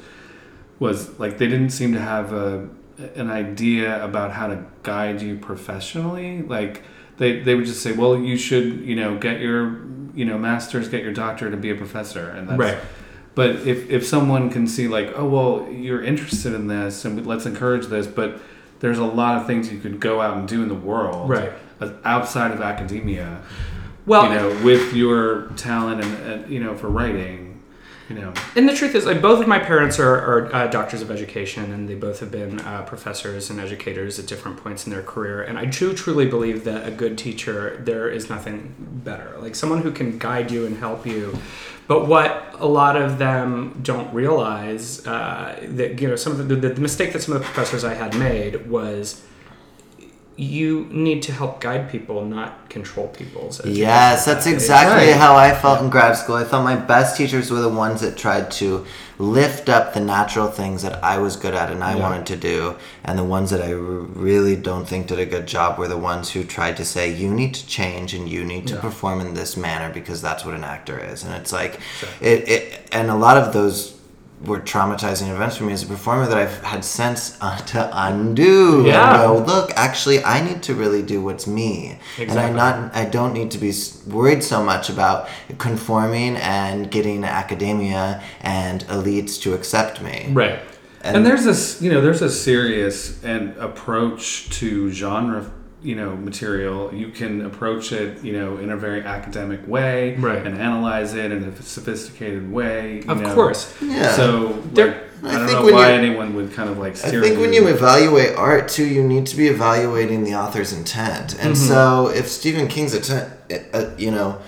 [SPEAKER 2] was like they didn't seem to have a an idea about how to guide you professionally. Like they they would just say, well, you should, you know, get your you know master's, get your doctorate, to be a professor, and that's
[SPEAKER 3] Right.
[SPEAKER 2] but if, if someone can see like oh well you're interested in this and let's encourage this but there's a lot of things you could go out and do in the world
[SPEAKER 3] Right.
[SPEAKER 2] outside of academia
[SPEAKER 3] Well,
[SPEAKER 2] you know with your talent and, and you know for writing
[SPEAKER 3] And the truth is, like, both of my parents are, are uh, doctors of education, and they both have been uh, professors and educators at different points in their career. And I do truly believe that a good teacher, there is nothing better. Like someone who can guide you and help you. But what a lot of them don't realize uh, that you know some of the, the, the mistake that some of the professors I had made was you need to help guide people, not control people's. education
[SPEAKER 1] Yes, that's exactly
[SPEAKER 2] Right.
[SPEAKER 1] how I felt in grad school. I thought my best teachers were the ones that tried to lift up the natural things that I was good at and I
[SPEAKER 2] Yeah.
[SPEAKER 1] wanted to do, and the ones that I really don't think did a good job were the ones who tried to say, "You need to change and you need to
[SPEAKER 2] Yeah.
[SPEAKER 1] perform in this manner because that's what an actor is." And it's like, it, it, and a lot of those were traumatizing events for me as a performer that I've had sense uh, to undo.
[SPEAKER 3] Yeah.
[SPEAKER 1] Go, look, actually, I need to really do what's me, and I
[SPEAKER 3] Exactly.
[SPEAKER 1] not I don't need to be worried so much about conforming and getting academia and elites to accept me.
[SPEAKER 3] Right.
[SPEAKER 2] and, there's this you know there's a serious and approach to genre you know material you can approach it you know in a very academic way
[SPEAKER 3] Right.
[SPEAKER 2] and analyze it in a sophisticated way you
[SPEAKER 3] Of
[SPEAKER 2] know.
[SPEAKER 3] course.
[SPEAKER 1] Yeah.
[SPEAKER 2] So
[SPEAKER 3] There-
[SPEAKER 2] like,
[SPEAKER 1] I
[SPEAKER 2] I, don't know why
[SPEAKER 1] you-
[SPEAKER 2] anyone would kind of like
[SPEAKER 1] I think when you evaluate art too, you need to be evaluating the author's intent. And
[SPEAKER 3] Mm-hmm.
[SPEAKER 1] so, if Stephen King's intent, uh, you know,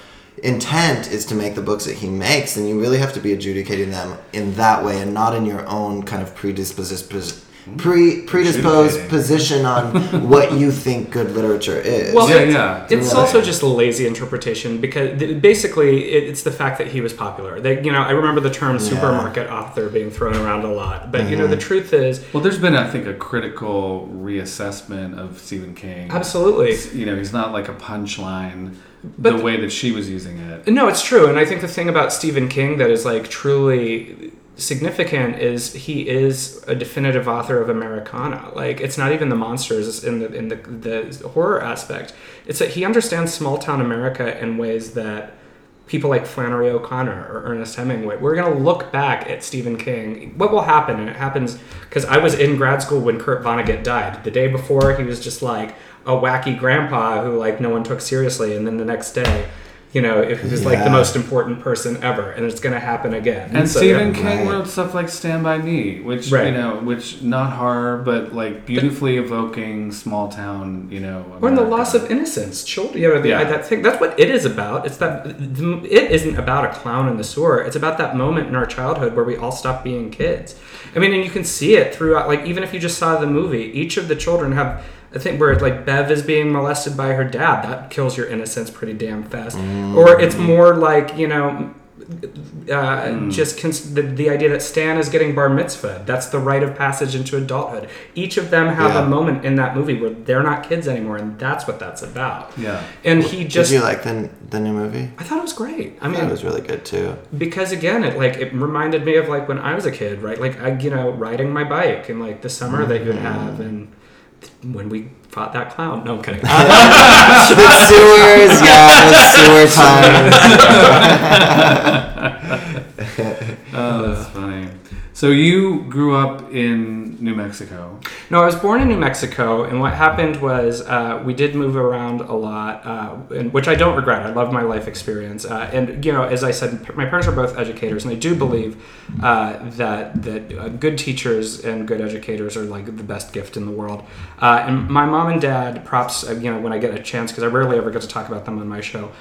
[SPEAKER 1] intent is to make the books that he makes, then you really have to be adjudicating them in that way, and not in your own kind of predisposed pos- pre predisposed position on what you think good literature is.
[SPEAKER 3] Well,
[SPEAKER 2] Yeah,
[SPEAKER 3] it's,
[SPEAKER 2] yeah.
[SPEAKER 3] it's
[SPEAKER 1] Yeah.
[SPEAKER 3] also just a lazy interpretation because th- basically it's the fact that he was popular. They, you know, I remember the term supermarket author being thrown around a lot, but you know, the mm-hmm. truth is,
[SPEAKER 2] Well, there's been, I think, a critical reassessment of Stephen King.
[SPEAKER 3] absolutely.
[SPEAKER 2] It's- You know, he's not like a punchline
[SPEAKER 3] But-
[SPEAKER 2] the way that she was using it.
[SPEAKER 3] No, it's true, and I think the thing about Stephen King that is like truly significant is he is a definitive author of Americana. Like it's not even the monsters in the in the the horror aspect. It's that he understands small town America in ways that people like Flannery O'Connor or Ernest Hemingway. We're going to look back at Stephen King. What will happen? And it happens because I was in grad school when Kurt Vonnegut died. The day before, he was just like a wacky grandpa who like no one took seriously, and then the next day. You know, it was like the most important person ever, and it's going to happen again.
[SPEAKER 2] And
[SPEAKER 3] so,
[SPEAKER 2] Stephen
[SPEAKER 3] yeah.
[SPEAKER 2] King
[SPEAKER 1] Right.
[SPEAKER 2] wrote stuff like Stand by Me, which
[SPEAKER 3] Right.
[SPEAKER 2] you know, which not horror, but like beautifully evoking small town, you know.
[SPEAKER 3] or in the loss of innocence, children. You know, the,
[SPEAKER 2] Yeah.
[SPEAKER 3] that thing. That's what it is about. It's that it isn't about a clown in the sewer. It's about that moment in our childhood where we all stop being kids. I mean, and you can see it throughout. Like even if you just saw the movie, each of the children have. I think where it's like Bev is being molested by her dad, that kills your innocence pretty damn fast. Mm. Or it's more like you know. Uh, mm. Just cons- the, the idea that Stan is getting bar mitzvah. That's the rite of passage into adulthood. Each of them have
[SPEAKER 1] Yeah.
[SPEAKER 3] a moment in that movie where they're not kids anymore, and that's what that's about.
[SPEAKER 2] Yeah.
[SPEAKER 3] And he just,
[SPEAKER 1] Did you like the the new movie?
[SPEAKER 3] I thought it was great. I
[SPEAKER 1] I
[SPEAKER 3] mean,
[SPEAKER 1] thought it was really good too.
[SPEAKER 3] because again, it like it reminded me of like when I was a kid, right? Like I, you know, riding my bike and like the summer that you'd have, mm. and when we fought that clown. No, I'm kidding.
[SPEAKER 1] the sewers, yeah, sewer time.
[SPEAKER 2] Oh, that's funny. So you grew up in New Mexico.
[SPEAKER 3] No, I was born in New Mexico, and what happened was uh, we did move around a lot, uh, and, which I don't regret. I love my life experience, uh, and you know, as I said, my parents are both educators, and I do believe uh, that that uh, good teachers and good educators are like the best gift in the world. Uh, and my mom and dad, props, you know, when I get a chance, because I rarely ever get to talk about them on my show.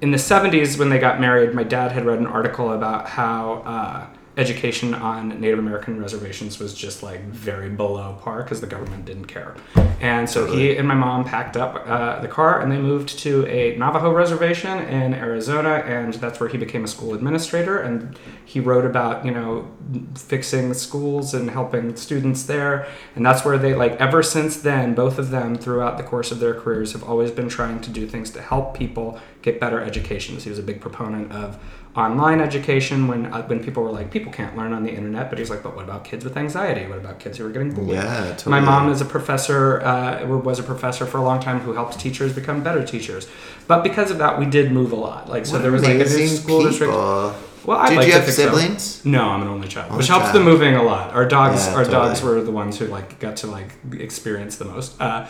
[SPEAKER 3] In the 70s when they got married my dad had read an article about how uh, education on Native American reservations was just like very below par because the government didn't care. And so he and my mom packed up uh, the car and they moved to a Navajo reservation in Arizona, and that's where he became a school administrator. And he wrote about you know fixing schools and helping students there, and that's where they like ever since then, both of them throughout the course of their careers have always been trying to do things to help people get better educations. He was a big proponent of online education when uh, when people were like people can't learn on the internet but he's like but what about kids with anxiety what about kids who are getting bullied
[SPEAKER 1] Yeah, totally.
[SPEAKER 3] my mom is a professor uh, was a professor for a long time who helped teachers become better teachers but because of that we did move a lot like so
[SPEAKER 1] What
[SPEAKER 3] there was like a new school district
[SPEAKER 1] people.
[SPEAKER 3] well I
[SPEAKER 1] Did
[SPEAKER 3] like
[SPEAKER 1] you have
[SPEAKER 3] think so.
[SPEAKER 1] siblings?
[SPEAKER 3] No, I'm an only child,
[SPEAKER 1] Only
[SPEAKER 3] which helps
[SPEAKER 1] child.
[SPEAKER 3] the moving a lot. Our dogs,
[SPEAKER 1] Yeah,
[SPEAKER 3] our dogs were the ones who like got to like experience the most. Uh,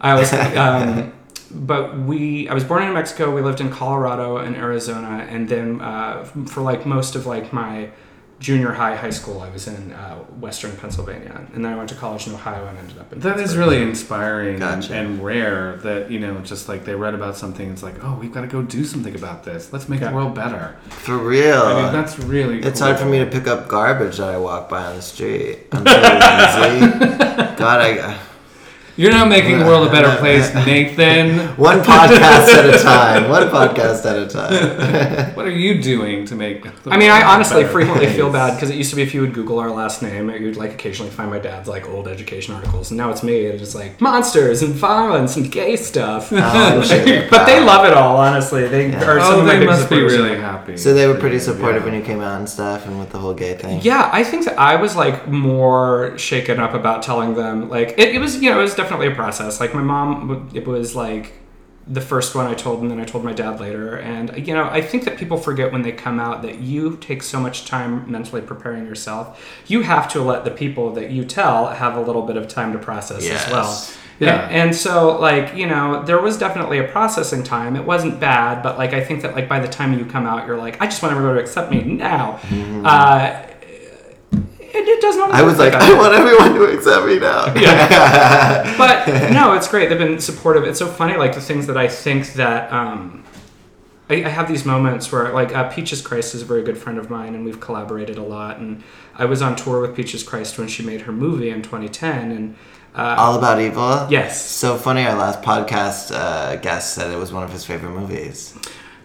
[SPEAKER 3] I was, um, but we, I was born in New Mexico. We lived in Colorado and Arizona, and then uh, for like most of like my junior high, high school, I was in uh, Western Pennsylvania, and then I went to college in Ohio and ended up in.
[SPEAKER 2] That is
[SPEAKER 3] Pittsburgh.
[SPEAKER 2] really inspiring
[SPEAKER 1] Gotcha.
[SPEAKER 2] and, and rare that, you know, just like they read about something, it's like, oh, we've got to go do something about this. Let's make
[SPEAKER 3] Yeah.
[SPEAKER 2] the world better.
[SPEAKER 1] For real.
[SPEAKER 2] I mean, that's really
[SPEAKER 1] It's
[SPEAKER 2] cool.
[SPEAKER 1] hard for me to pick up garbage that I walk by on the street. I'm too lazy. God, I
[SPEAKER 2] You're not making the world a better place, Nathan.
[SPEAKER 1] one podcast at a time. One podcast at a time.
[SPEAKER 2] What are you doing to make the
[SPEAKER 3] I mean, I honestly
[SPEAKER 2] better
[SPEAKER 3] frequently feel bad because it used to be if you would Google our last name, you'd like occasionally find my dad's like old education articles, and now it's me. It's just like monsters and violence and gay stuff.
[SPEAKER 1] Oh, shit.
[SPEAKER 3] but they love it all. Honestly, they are some
[SPEAKER 2] Oh,
[SPEAKER 3] of
[SPEAKER 2] they must be really happy.
[SPEAKER 1] So they were pretty
[SPEAKER 2] Yeah.
[SPEAKER 1] supportive when you came out and stuff, and with the whole gay thing.
[SPEAKER 3] Yeah, I think that I was like more shaken up about telling them. Like it, it was, you know, it was definitely a process. Like my mom, it was like the first one I told, and then I told my dad later. And you know, I think that people forget when they come out that you take so much time mentally preparing yourself. You have to let the people that you tell have a little bit of time to process
[SPEAKER 1] Yes.
[SPEAKER 3] as well.
[SPEAKER 2] Yeah.
[SPEAKER 3] And, and so, like, you know, there was definitely a processing time. It wasn't bad, but like, I think that like by the time you come out, you're like, I just want everyone to accept me now. Uh, it, it doesn't. always
[SPEAKER 1] Mm-hmm. I was
[SPEAKER 3] work
[SPEAKER 1] like. I want everyone to accept me now. Yeah.
[SPEAKER 3] but no, it's great. They've been supportive. It's so funny, like the things that I think that um, I, I have these moments where, like, uh, Peaches Christ is a very good friend of mine, and we've collaborated a lot. And I was on tour with Peaches Christ when she made her movie in 2010, and uh,
[SPEAKER 1] All About Evil?
[SPEAKER 3] yes,
[SPEAKER 1] So funny, our last podcast uh, guest said it was one of his favorite movies.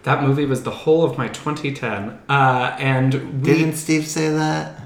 [SPEAKER 3] that movie was the whole of my 2010, uh, and we.
[SPEAKER 1] Didn't Steve say that?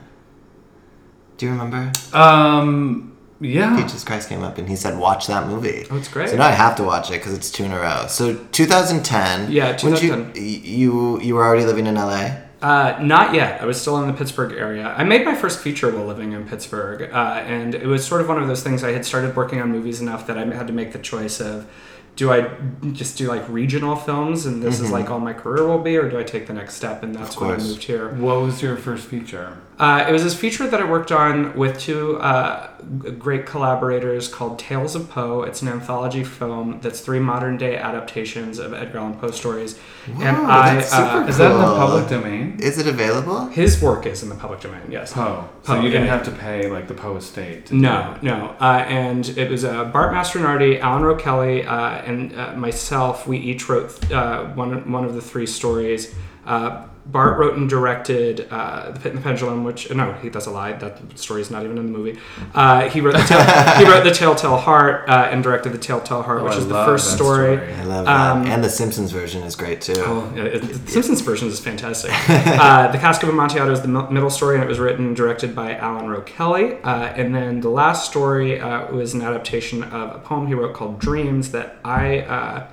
[SPEAKER 1] Do you remember?
[SPEAKER 2] Um, yeah.
[SPEAKER 1] Peaches Christ came up and he said, watch that movie.
[SPEAKER 3] Oh, it's great.
[SPEAKER 1] So now I have to watch it because it's two in a row. So 2010.
[SPEAKER 3] Yeah,
[SPEAKER 1] when did
[SPEAKER 3] 2010.
[SPEAKER 1] You, you you were already living in LA.
[SPEAKER 3] Uh, not yet. I was still in the Pittsburgh area. I made my first feature while living in Pittsburgh, uh, and it was sort of one of those things. I had started working on movies enough that I had to make the choice of, do I just do like regional films, and this is like all my career will be, or do I take the next step? And that's when I moved here.
[SPEAKER 2] What was your first feature?
[SPEAKER 3] Uh, it was this feature that I worked on with two uh, great collaborators called Tales of Poe. It's an anthology film that's three modern day adaptations of Edgar Allan Poe stories. and I,
[SPEAKER 1] that's
[SPEAKER 3] uh,
[SPEAKER 1] super
[SPEAKER 2] Is that in the public domain?
[SPEAKER 1] Is it available?
[SPEAKER 3] his work is in the public domain. Yes.
[SPEAKER 2] Poe. So you didn't
[SPEAKER 3] yeah.
[SPEAKER 2] have to pay like the Poe estate. to
[SPEAKER 3] No, no. Uh, and it was uh, Bart Mastronardi, Alan Rowe Kelly, uh, and uh, myself. We each wrote uh, one, one of the three stories. Uh, Bart wrote and directed uh, The Pit and the Pendulum, which no, he that's a lie. That story is not even in the movie. Uh, he wrote the tale, he wrote the Telltale Heart uh, and directed the Telltale Heart,
[SPEAKER 2] Oh,
[SPEAKER 3] which
[SPEAKER 2] I
[SPEAKER 3] is the first
[SPEAKER 2] that
[SPEAKER 3] story.
[SPEAKER 1] I love that.
[SPEAKER 3] Um,
[SPEAKER 1] and the Simpsons version is great too.
[SPEAKER 3] Oh, yeah, it- the Simpsons version is fantastic. uh, the Cask of Amontillado is the middle story, and it was written and directed by Alan Rowe Kelly. Uh, and then the last story uh, was an adaptation of a poem he wrote called Dreams that I uh,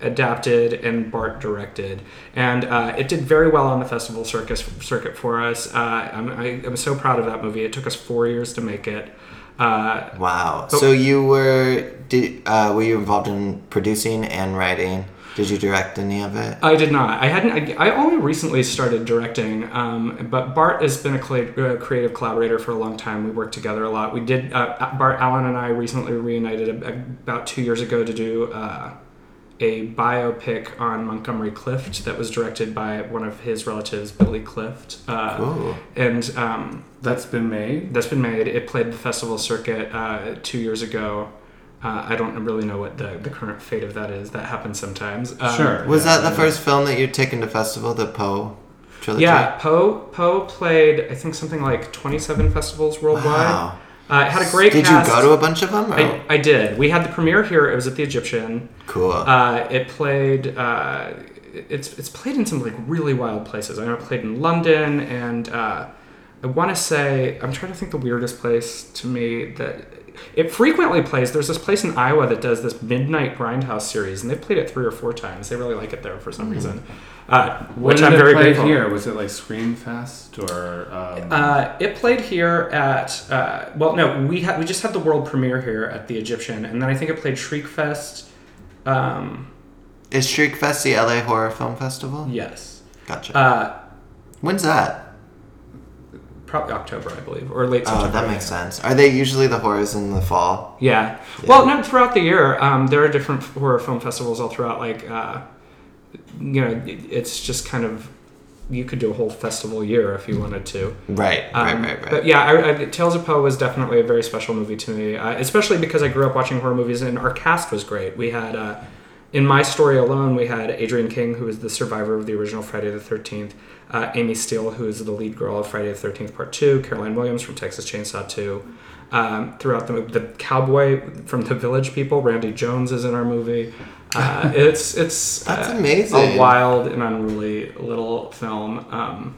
[SPEAKER 3] adapted and Bart directed. And uh, it did very well on the festival circus circuit for us. Uh, I'm, I, I'm so proud of that movie. It took us four years to make it. Uh,
[SPEAKER 1] Wow.
[SPEAKER 3] So-
[SPEAKER 1] you were did uh, were you involved in producing and writing? Did you direct any of it?
[SPEAKER 3] I did not. I hadn't. I, I only recently started directing. Um, but Bart has been a cla- uh, creative collaborator for a long time. We worked together a lot. We did. Uh, Bart Allen and I recently reunited about two years ago to do uh, a biopic on Montgomery Clift that was directed by one of his relatives, Billy Clift. Uh,
[SPEAKER 1] Cool.
[SPEAKER 3] And um,
[SPEAKER 2] That's been made.
[SPEAKER 3] that's been made. It played the festival circuit uh, two years ago. Uh, I don't really know what the, the current fate of that is. That happens sometimes. Um,
[SPEAKER 2] Sure.
[SPEAKER 1] Was
[SPEAKER 2] Yeah,
[SPEAKER 1] that the
[SPEAKER 2] yeah.
[SPEAKER 1] first film that you'd taken to festival, the Poe
[SPEAKER 4] trilogy?
[SPEAKER 3] Yeah, Poe Poe played I think something like 27 festivals worldwide.
[SPEAKER 4] Wow.
[SPEAKER 3] Uh, it had a great
[SPEAKER 4] Did
[SPEAKER 3] cast.
[SPEAKER 4] you go to a bunch of them?
[SPEAKER 3] I, I did. We had the premiere here. It was at the Egyptian.
[SPEAKER 4] cool.
[SPEAKER 3] Uh, it played. Uh, it's it's played in some like really wild places. I know it played in London, and uh, I want to say I'm trying to think the weirdest place to me that it frequently plays. There's this place in Iowa that does this midnight grindhouse series, and they've played it three or four times. They really like it there for some reason, uh,
[SPEAKER 2] When
[SPEAKER 3] which
[SPEAKER 2] did
[SPEAKER 3] I'm
[SPEAKER 2] it
[SPEAKER 3] very
[SPEAKER 2] play
[SPEAKER 3] grateful.
[SPEAKER 2] here? Was it like Screamfest or? Um,
[SPEAKER 3] Uh, it played here at uh, well, no, we had we just had the world premiere here at the Egyptian, and then I think it played Shriekfest. Um,
[SPEAKER 4] Is Shriek Fest the LA Horror Film Festival?
[SPEAKER 3] yes,
[SPEAKER 4] Gotcha.
[SPEAKER 3] uh,
[SPEAKER 4] When's that?
[SPEAKER 3] Probably October, I believe, or late
[SPEAKER 4] Oh, that makes sense. Are they usually the horrors in the fall?
[SPEAKER 3] Yeah. Well, no, throughout the year, um, there are different horror film festivals all throughout. Like, uh, you know, it's just kind of you could do a whole festival year if you wanted to.
[SPEAKER 4] Right, right,
[SPEAKER 3] Um,
[SPEAKER 4] right, right.
[SPEAKER 3] But yeah, I, I, Tales of Poe was definitely a very special movie to me, uh, especially because I grew up watching horror movies and our cast was great. We had, uh, in my story alone, we had Adrienne King, who is the survivor of the original Friday the 13th, uh, Amy Steel, who is the lead girl of Friday the 13th Part 2, Caroline Williams from Texas Chainsaw 2. Um, throughout the movie, the cowboy from the Village People, Randy Jones, is in our movie. Uh, it's it's
[SPEAKER 4] That's
[SPEAKER 3] uh,
[SPEAKER 4] amazing.
[SPEAKER 3] a wild and unruly little film. Um,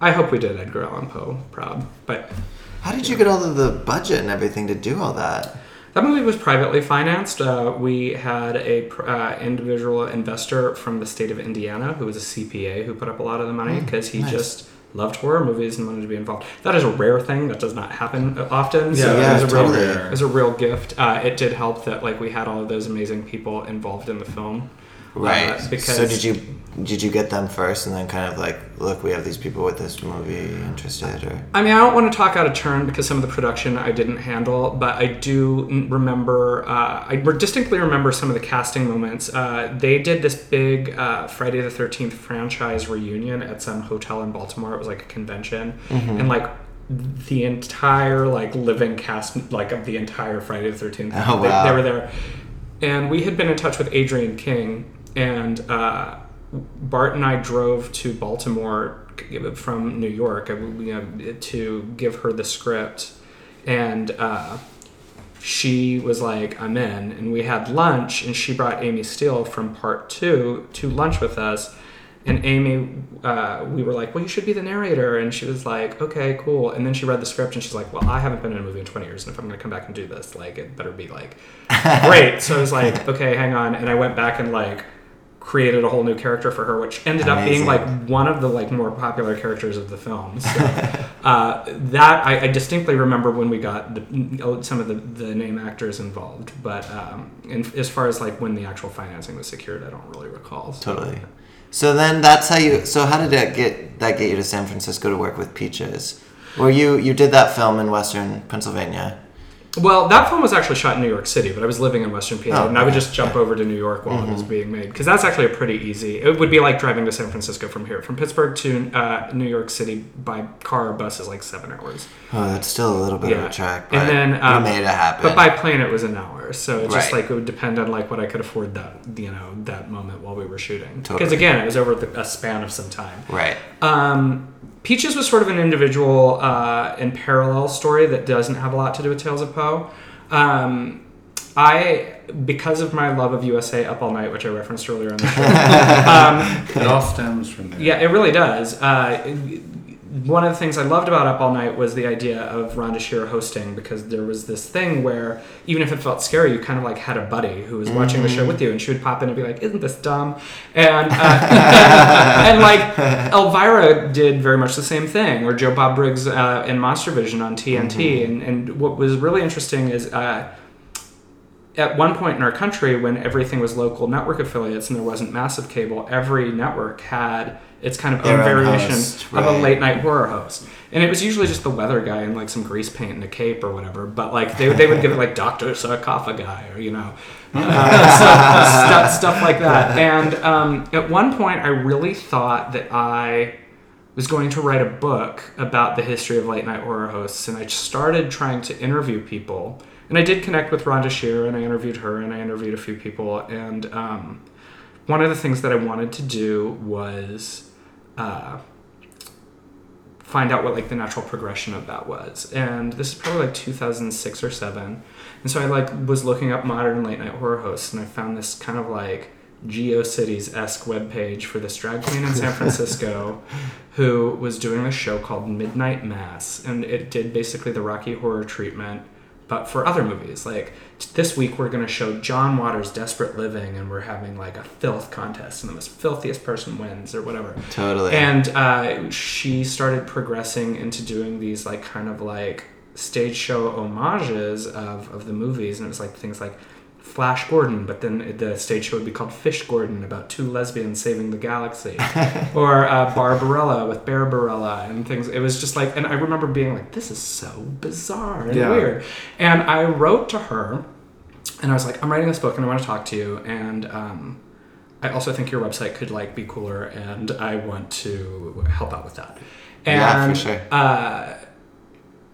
[SPEAKER 3] I hope we did Edgar Allan Poe proud, but
[SPEAKER 4] How did you get all of the budget and everything to do all that?
[SPEAKER 3] That movie was privately financed. Uh, we had a uh, individual investor from the state of Indiana who was a CPA who put up a lot of the money because he
[SPEAKER 4] nice.
[SPEAKER 3] just loved horror movies and wanted to be involved. That is a rare thing that does not happen often.
[SPEAKER 2] Yeah,
[SPEAKER 3] so
[SPEAKER 4] yeah,
[SPEAKER 3] it was a real,
[SPEAKER 4] totally.
[SPEAKER 3] it was a real gift. Uh, it did help that like we had all of those amazing people involved in the film.
[SPEAKER 4] Right.
[SPEAKER 3] Uh, because
[SPEAKER 4] so did you did you get them first and then kind of like look we have these people with this movie interested or
[SPEAKER 3] I mean, I don't want to talk out of turn because some of the production I didn't handle, but I do remember, uh, I distinctly remember some of the casting moments. Uh, they did this big uh, Friday the 13th franchise reunion at some hotel in Baltimore. It was like a convention. And like, the entire like living cast like of the entire Friday the 13th
[SPEAKER 4] Oh,
[SPEAKER 3] they,
[SPEAKER 4] wow.
[SPEAKER 3] they were there and we had been in touch with Adrienne King, and uh, Bart and I drove to Baltimore from New York uh, know, to give her the script, and uh, she was like, "I'm in," and we had lunch, and she brought Amy Steel from Part Two to lunch with us. And Amy, uh, we were like, well, you should be the narrator. And she was like, okay, cool. And then she read the script and she's like, well, I haven't been in a movie in 20 years. And if I'm going to come back and do this, like, it better be like great. So I was like, okay, hang on. And I went back and like created a whole new character for her, which ended up being like one of the like more popular characters of the film. So uh, that I, I distinctly remember when we got the, some of the, the name actors involved. But um, and as far as like when the actual financing was secured, I don't really recall. So.
[SPEAKER 4] totally. So then that's how you so how did that get that get you to San Francisco to work with Peaches? Where you you did that film in Western Pennsylvania.
[SPEAKER 3] Well, that film was actually shot in New York City, but I was living in Western PA,
[SPEAKER 4] Oh,
[SPEAKER 3] and I would just jump over to New York while it was being made because that's actually a pretty easy. It would be like driving to San Francisco from here, from Pittsburgh to uh, New York City by car or bus is like seven hours,
[SPEAKER 4] Oh, that's still a little bit of
[SPEAKER 3] Yeah.
[SPEAKER 4] a trek.
[SPEAKER 3] And
[SPEAKER 4] but
[SPEAKER 3] then, um,
[SPEAKER 4] you made it happen.
[SPEAKER 3] but by plane it was an hour. So it just
[SPEAKER 4] Right.
[SPEAKER 3] like it would depend on like what I could afford that you know that moment while we were shooting. Because
[SPEAKER 4] Totally.
[SPEAKER 3] again, it was over the, a span of some time.
[SPEAKER 4] right.
[SPEAKER 3] Um, Peaches was sort of an individual uh, and parallel story that doesn't have a lot to do with Tales of Poe. Um, I, because of my love of USA Up All Night, which I referenced earlier on the show, um,
[SPEAKER 2] it all stems from there.
[SPEAKER 3] yeah, it really does. Uh, one of the things I loved about Up All Night was the idea of Rhonda Shear hosting because there was this thing where even if it felt scary, you kind of like had a buddy who was watching the show with you, and she would pop in and be like, "Isn't this dumb?" And uh, and, like Elvira did very much the same thing, or Joe Bob Briggs uh, in Monster Vision on TNT. And and what was really interesting is. Uh, at one point in our country when everything was local network affiliates and there wasn't massive cable every network had its kind of
[SPEAKER 4] Their
[SPEAKER 3] own variation
[SPEAKER 4] host,
[SPEAKER 3] of a late night horror host and it was usually just the weather guy in like some grease paint and a cape or whatever but like they, they would give it like dr sarcophagi or you know uh, stuff, stuff, stuff like that and um, at one point i really thought that i was going to write a book about the history of late night horror hosts, and I started trying to interview people. And I did connect with Rhonda Shear, and I interviewed her, and I interviewed a few people. And um, one of the things that I wanted to do was uh, find out what like the natural progression of that was. And this is probably like 2006 or seven. And so I like was looking up modern late night horror hosts, and I found this kind of like GeoCities esque webpage for this drag queen in San Francisco who was doing a show called Midnight Mass, and it did basically the Rocky Horror treatment, but for other movies. Like this week, we're going to show John Waters' Desperate Living, and we're having like a filth contest, and the most filthiest person wins, or whatever.
[SPEAKER 4] Totally.
[SPEAKER 3] And uh, she started progressing into doing these like kind of like stage show homages of, of the movies, and it was like things like Flash Gordon, but then the stage show would be called Fish Gordon about two lesbians saving the galaxy, or uh, Barbarella with Barbarella and things. It was just like, and I remember being like, this is so bizarre and
[SPEAKER 2] Yeah.
[SPEAKER 3] weird. And I wrote to her, and I was like, I'm writing this book and I want to talk to you, and um, I also think your website could like be cooler, and I want to help out with that. And,
[SPEAKER 4] Yeah, for sure.
[SPEAKER 3] Uh,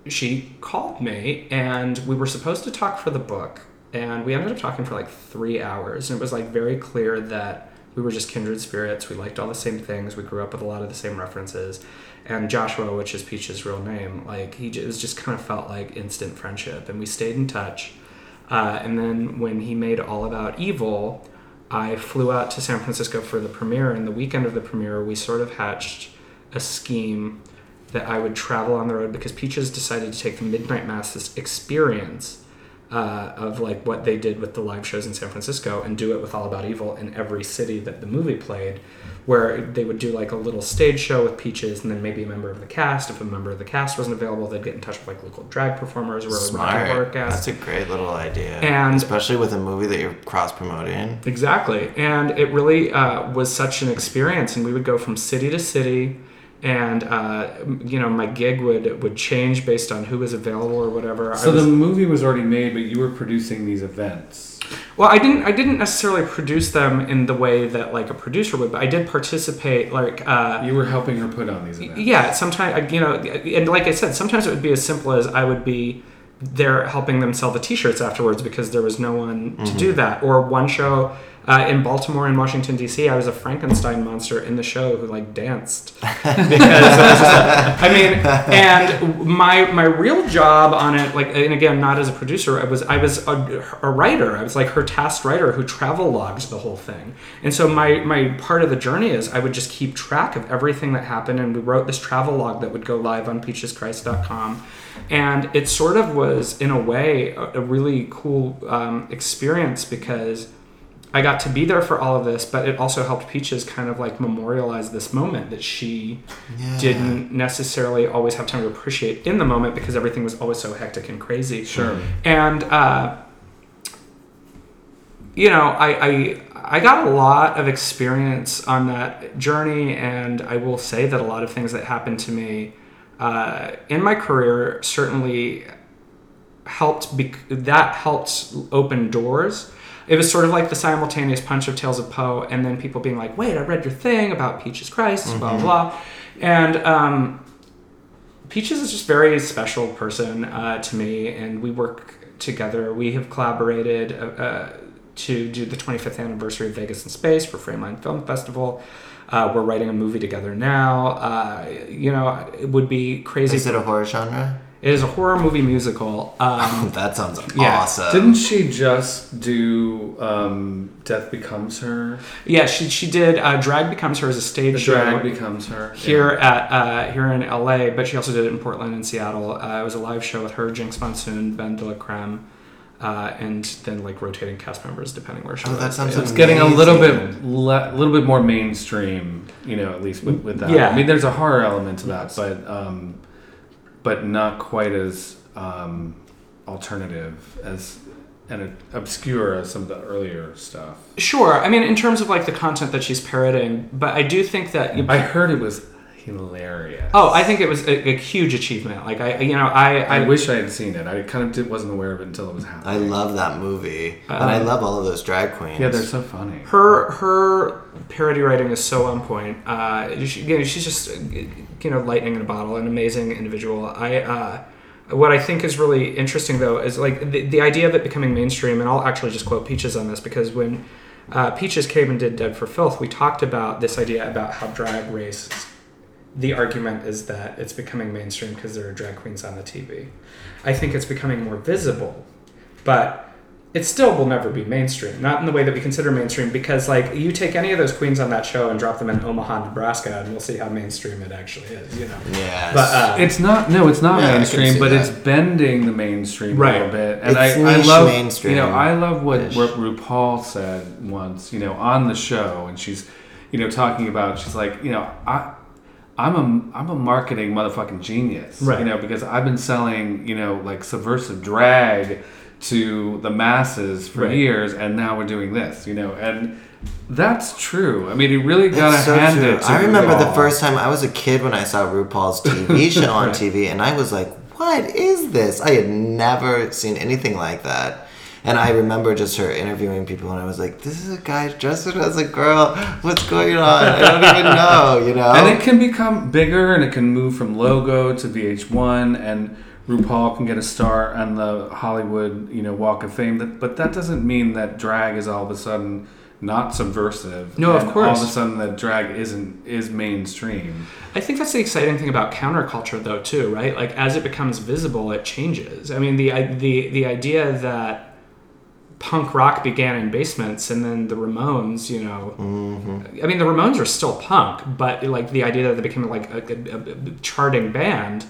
[SPEAKER 3] she called me, and we were supposed to talk for the book, and we ended up talking for like three hours, and it was like very clear that we were just kindred spirits. We liked all the same things. We grew up with a lot of the same references, and Joshua, which is Peach's real name, like he just, just kind of felt like instant friendship, and we stayed in touch. Uh, and then when he made All About Evil, I flew out to San Francisco for the premiere, and the weekend of the premiere, we sort of hatched a scheme that I would travel on the road because Peaches decided to take the Midnight Mass experience uh, of like what they did with the live shows in San Francisco and do it with All About Evil in every city that the movie played, where they would do like a little stage show with Peaches and then maybe a member of the cast. If a member of the cast wasn't available, they'd get in touch with like local drag performers or
[SPEAKER 4] Smart. That's a great little idea.
[SPEAKER 3] And-
[SPEAKER 4] especially with a movie that you're cross promoting.
[SPEAKER 3] Exactly. And it really uh, was such an experience. And we would go from city to city. And, uh, you know, my gig would, would change based on who was available or whatever.
[SPEAKER 2] So
[SPEAKER 3] was,
[SPEAKER 2] the movie was already made, but you were producing these events.
[SPEAKER 3] well, I didn't, I didn't necessarily produce them in the way that like a producer would, but I did participate like, uh,
[SPEAKER 2] You were helping her put on these events.
[SPEAKER 3] Yeah, sometimes you know, and like I said, sometimes it would be as simple as I would be there helping them sell the T-shirts afterwards because there was no one to do that. Or one show uh, in Baltimore and Washington D.C., I was a Frankenstein monster in the show who like danced because I, I mean, and my my real job on it, like, and again, not as a producer, I was I was a, a writer. I was like her tasked writer who travel logged the whole thing. And so my my part of the journey is I would just keep track of everything that happened, and we wrote this travel log that would go live on peacheschrist.com. And it sort of was, in a way, a, a really cool um, experience because I got to be there for all of this, but it also helped Peaches kind of like memorialize this moment that she
[SPEAKER 4] Yeah.
[SPEAKER 3] didn't necessarily always have time to appreciate in the moment because everything was always so hectic and crazy.
[SPEAKER 2] Sure.
[SPEAKER 3] And uh, you know, I, I I got a lot of experience on that journey, and I will say that a lot of things that happened to me uh, in my career certainly helped. Bec- that helped open doors. It was sort of like the simultaneous punch of Tales of Poe, and then people being like, "Wait, I read your thing about Peaches Christ, blah blah,", blah. and um, Peaches is just a very special person uh, to me, and we work together. We have collaborated uh, uh, to do the 25th anniversary of Vegas in Space for Frameline Film Festival. Uh, we're writing a movie together now. Uh, you know, it would be crazy.
[SPEAKER 4] Is it a horror genre?
[SPEAKER 3] It is a horror movie musical. Um,
[SPEAKER 4] that sounds
[SPEAKER 3] Yeah.
[SPEAKER 4] awesome.
[SPEAKER 2] Didn't she just do um, Death Becomes Her?
[SPEAKER 3] yeah, she she did. Uh, Drag becomes her as a stage show.
[SPEAKER 2] drag becomes her.
[SPEAKER 3] here at uh, here in LA, but she also did it in Portland and Seattle. Uh, it was a live show with her, Jinkx Monsoon, BenDeLaCreme, uh, and then like rotating cast members depending where she
[SPEAKER 4] Oh,
[SPEAKER 3] was.
[SPEAKER 4] that sounds
[SPEAKER 2] It's getting a little bit,
[SPEAKER 4] Amazing.
[SPEAKER 2] le- little bit more mainstream, you know, at least with, with that.
[SPEAKER 3] Yeah.
[SPEAKER 2] I mean, there's a horror element to that,
[SPEAKER 3] Yes.
[SPEAKER 2] but um, but not quite as um, alternative as and obscure as some of the earlier stuff.
[SPEAKER 3] Sure, I mean in terms of like the content that she's parroting, but I do think that you,
[SPEAKER 2] I heard it was hilarious.
[SPEAKER 3] oh, I think it was a, a huge achievement. Like I, you know, I
[SPEAKER 2] I,
[SPEAKER 3] I,
[SPEAKER 2] wish I had seen it. I kind of did, wasn't aware of it until it was happening.
[SPEAKER 4] I love that movie, and I love all of those drag queens.
[SPEAKER 2] yeah, they're so funny.
[SPEAKER 3] her her parody writing is so on point. Uh, she, you know, she's just you know lightning in a bottle, an amazing individual. I uh, what I think is really interesting though is like the, the idea of it becoming mainstream, and I'll actually just quote Peaches on this because when uh, Peaches came and did Dead for Filth, we talked about this idea about how drag race the argument is that it's becoming mainstream because there are drag queens on the TV. I think it's becoming more visible, but it still will never be mainstream. Not in the way that we consider mainstream, because like you take any of those queens on that show and drop them in Omaha, Nebraska, and we'll see how mainstream it actually is. You know.
[SPEAKER 1] Yeah.
[SPEAKER 3] But uh,
[SPEAKER 2] It's not no, it's not
[SPEAKER 1] Yeah,
[SPEAKER 2] mainstream, but
[SPEAKER 1] that.
[SPEAKER 2] it's bending the mainstream
[SPEAKER 3] Right.
[SPEAKER 2] a little bit. And
[SPEAKER 1] It's
[SPEAKER 2] I, I love
[SPEAKER 1] mainstream
[SPEAKER 2] You know, I love what, what RuPaul said once. You know, on the show, and she's, you know, talking about. She's like, you know, I. I'm a I'm a marketing motherfucking genius,
[SPEAKER 3] Right.
[SPEAKER 2] You know, because I've been selling you know like subversive drag to the masses for
[SPEAKER 3] Right.
[SPEAKER 2] years, and now we're doing this, you know, and that's true. I mean, he really got to
[SPEAKER 1] so
[SPEAKER 2] hand
[SPEAKER 1] true.
[SPEAKER 2] it. To
[SPEAKER 1] I remember the first time I was a kid when I saw RuPaul's TV show on TV, and I was like, "What is this?" I had never seen anything like that. And I remember just her interviewing people, and I was like, "This is a guy dressed as a girl. What's going on? I don't even know." You know?
[SPEAKER 2] And it can become bigger and it can move from logo to VH1 and RuPaul can get a star on the Hollywood, you know, Walk of Fame. But that doesn't mean that drag is all of a sudden not subversive.
[SPEAKER 3] No, of course.
[SPEAKER 2] All of a sudden that drag isn't is mainstream.
[SPEAKER 3] I think that's the exciting thing about counterculture, though, too, right? Like as it becomes visible, it changes. I mean, the the the idea that punk rock began in basements and then the Ramones, you know, mm-hmm. I mean, the Ramones are still punk, but like the idea that they became like a, a, a charting band